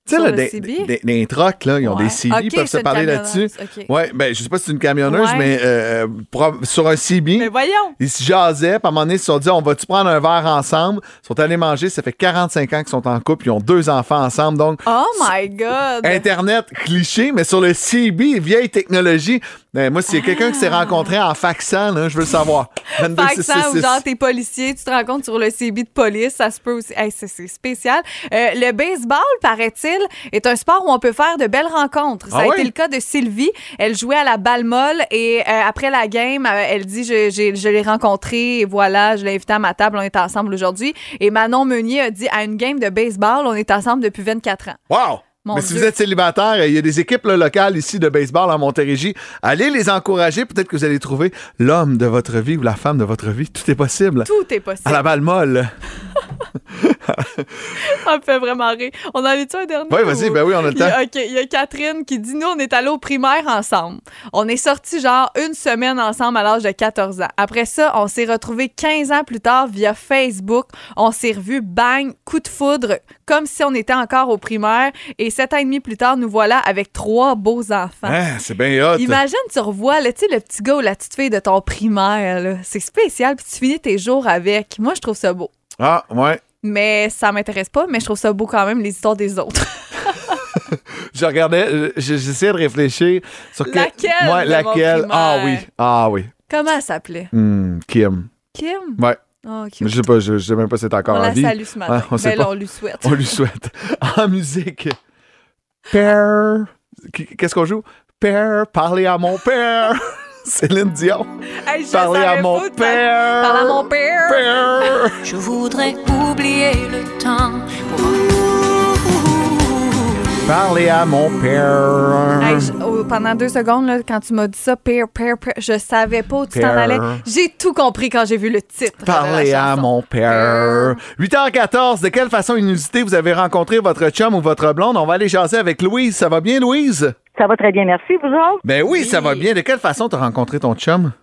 Tu sais, des, des, des trucks, là, ils ont Ouais. des CB, ils peuvent se parler là-dessus. ok. Ouais, ben, je sais pas si c'est une camionneuse, Ouais. mais euh, sur un CB. Mais voyons! Ils se jasaient, puis à un moment donné, ils se sont dit, on va-tu prendre un verre ensemble? Ils sont allés manger, ça fait 45 ans qu'ils sont en couple, ils ont deux enfants ensemble, donc Oh my God! Internet cliché, mais sur le CB, vieille technologie. Ben, moi, s'il y a quelqu'un qui s'est rencontré en faxant, là, je veux le savoir. 22 Faxant ou genre t'es policier, tu te rencontres sur le CB de police, ça se peut aussi. Hey, c'est, spécial. Euh, le baseball, paraît-il, est un sport où on peut faire de belles rencontres. Ça Ah a été le cas de Sylvie. Elle jouait à la balle molle et euh, après la game, euh, elle dit je l'ai rencontré et voilà, je l'ai invité à ma table, on est ensemble aujourd'hui. Et Manon Meunier a dit à une game de baseball, on est ensemble depuis 24 ans. Wow! Mon Mais si vous êtes célibataire, il y a des équipes là, locales ici de baseball en Montérégie. Allez les encourager. Peut-être que vous allez trouver l'homme de votre vie ou la femme de votre vie. Tout est possible. Tout est possible. À la balle molle. Ça me fait vraiment rire. On en a-tu un dernier? Oui, vas-y, ben oui, on a le Il y a- temps. Il y a Catherine qui dit Nous, on est allés au primaire ensemble. On est sortis genre une semaine ensemble à l'âge de 14 ans. Après ça, on s'est retrouvés 15 ans plus tard via Facebook. On s'est revus, bang, coup de foudre, comme si on était encore au primaire. Et sept ans et demi plus tard, nous voilà avec trois beaux enfants. Hein, c'est bien hot. Imagine, tu revois sais, le petit gars ou la petite fille de ton primaire. C'est spécial, puis tu finis tes jours avec. Moi, je trouve ça beau. Ah, ouais. Mais ça m'intéresse pas, mais je trouve ça beau quand même, les histoires des autres. Je regardais, euh, j'essayais de réfléchir sur que- Laquelle mon laquelle? Ah oui. Ah oui. Comment elle s'appelait? Hmm, Kim. Kim? Ouais. Oh. Mais Je sais pas, je, je sais même pas si c'est encore On en la vie. salue ce matin. Ouais, on Ben là, on lui souhaite. On lui souhaite. En musique. Père. Qu'est-ce qu'on joue? Père, parlez à mon père. Céline Dion. Hey, je Parlez à mon de- père. Parle à mon père. Père. Je voudrais oublier le temps Parlez à mon père. Hey, je- oh, pendant deux secondes, là, quand tu m'as dit ça, père, père, père, je savais pas où tu t'en allais. J'ai tout compris quand j'ai vu le titre. Parlez à mon père. 8h14, de quelle façon inusitée vous avez rencontré votre chum ou votre blonde? On va aller jaser avec Louise. Ça va bien, Louise? Ça va très bien, merci, vous autres? Ben oui, ça va bien. De quelle façon t'as rencontré ton chum?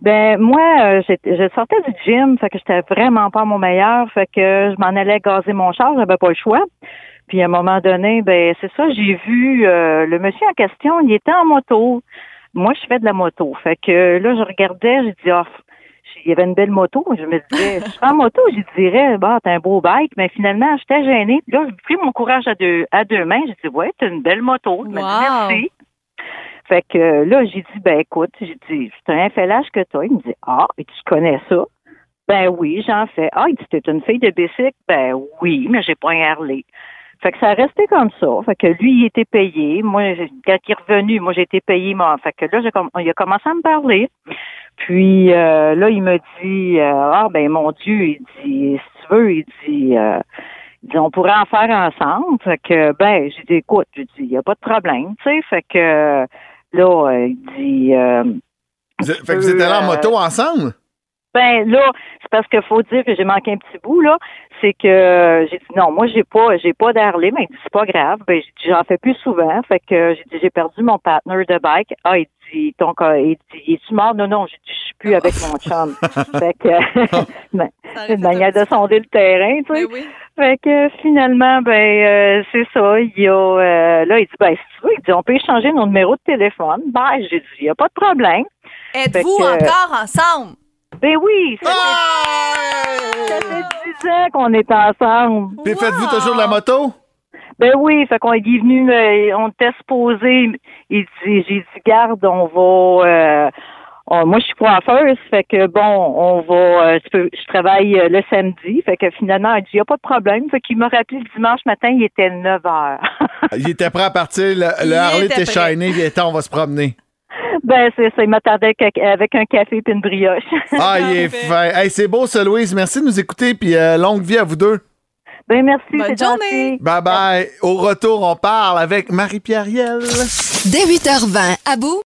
Ben moi, euh, je sortais du gym, fait que j'étais vraiment pas à mon meilleur, fait que je m'en allais gazer mon char, j'avais pas le choix. Puis à un moment donné, ben c'est ça, j'ai vu euh, le monsieur en question, il était en moto. Moi, je fais de la moto, fait que là, je regardais, j'ai dit, ah, il y avait une belle moto. Je me disais, je serais en moto, je dirais, bah, t'as un beau bike, mais finalement, j'étais gênée. Puis là, j'ai pris mon courage à deux, à deux mains. J'ai dit, ouais, t'as une belle moto. Je me dis, Wow. merci. Fait que là, j'ai dit, ben écoute, j'ai dit, c'est un FLH que t'as. Il me dit, ah, et tu connais ça? Ben oui, j'en fais. Ah, il dit, t'es une fille de bicycle? Ben oui, mais j'ai pas un Harley. Fait que ça a resté comme ça. Fait que lui, il était payé. Moi, quand il est revenu, moi, j'ai été payé. Moi. Fait que là, il a commencé à me parler. Puis euh, là, il me dit, euh, ah ben mon Dieu, il dit, si tu veux, il dit, euh, il dit, on pourrait en faire ensemble. Fait que, ben, j'ai dit, écoute, j'ai dit, il n'y a pas de problème, tu sais. Fait que, là, il dit, euh, Vous êtes- fait que vous étiez là en moto ensemble? Ben là, c'est parce qu'il faut dire que j'ai manqué un petit bout là. C'est que euh, j'ai dit non, moi j'ai pas, j'ai pas il dit c'est pas grave. Ben j'ai dit j'en fais plus souvent. Fait que euh, j'ai dit j'ai perdu mon partner de bike. Ah il dit ton il dit es-tu mort? Non non, j'ai dit je suis plus avec mon chum. fait que ben, c'est une manière de sonder le terrain, tu sais. Fait que finalement, ben euh, c'est ça. Il y a euh, là, il dit ben si tu veux, il dit on peut échanger nos numéros de téléphone. Ben j'ai dit il y a pas de problème. Êtes-vous que- encore ensemble? Ben oui, ça fait, ça fait 10 ans qu'on est ensemble. Puis faites-vous toujours de la moto? Ben oui, fait qu'on est venu, euh, on était supposé, il dit, j'ai dit, garde, on va, euh, on- moi je suis coiffeuse, fait que bon, on va, euh, tu peux- je travaille euh, le samedi, fait que finalement, il dit, y a pas de problème, fait qu'il m'a rappelé le dimanche matin, il était 9 heures. Il était prêt à partir, le, le Il Harley était shiny, il était, on va se promener. Ben c'est ça, il m'attendait avec, avec un café et une brioche. Ah, il est fin. Hey, c'est beau, ça, Louise. Merci de nous écouter, puis euh, longue vie à vous deux. Ben merci, Bonne c'est gentil. Bye bye. Au retour, on parle avec Marie-Pierre Riel. Dès 8h20, à bout,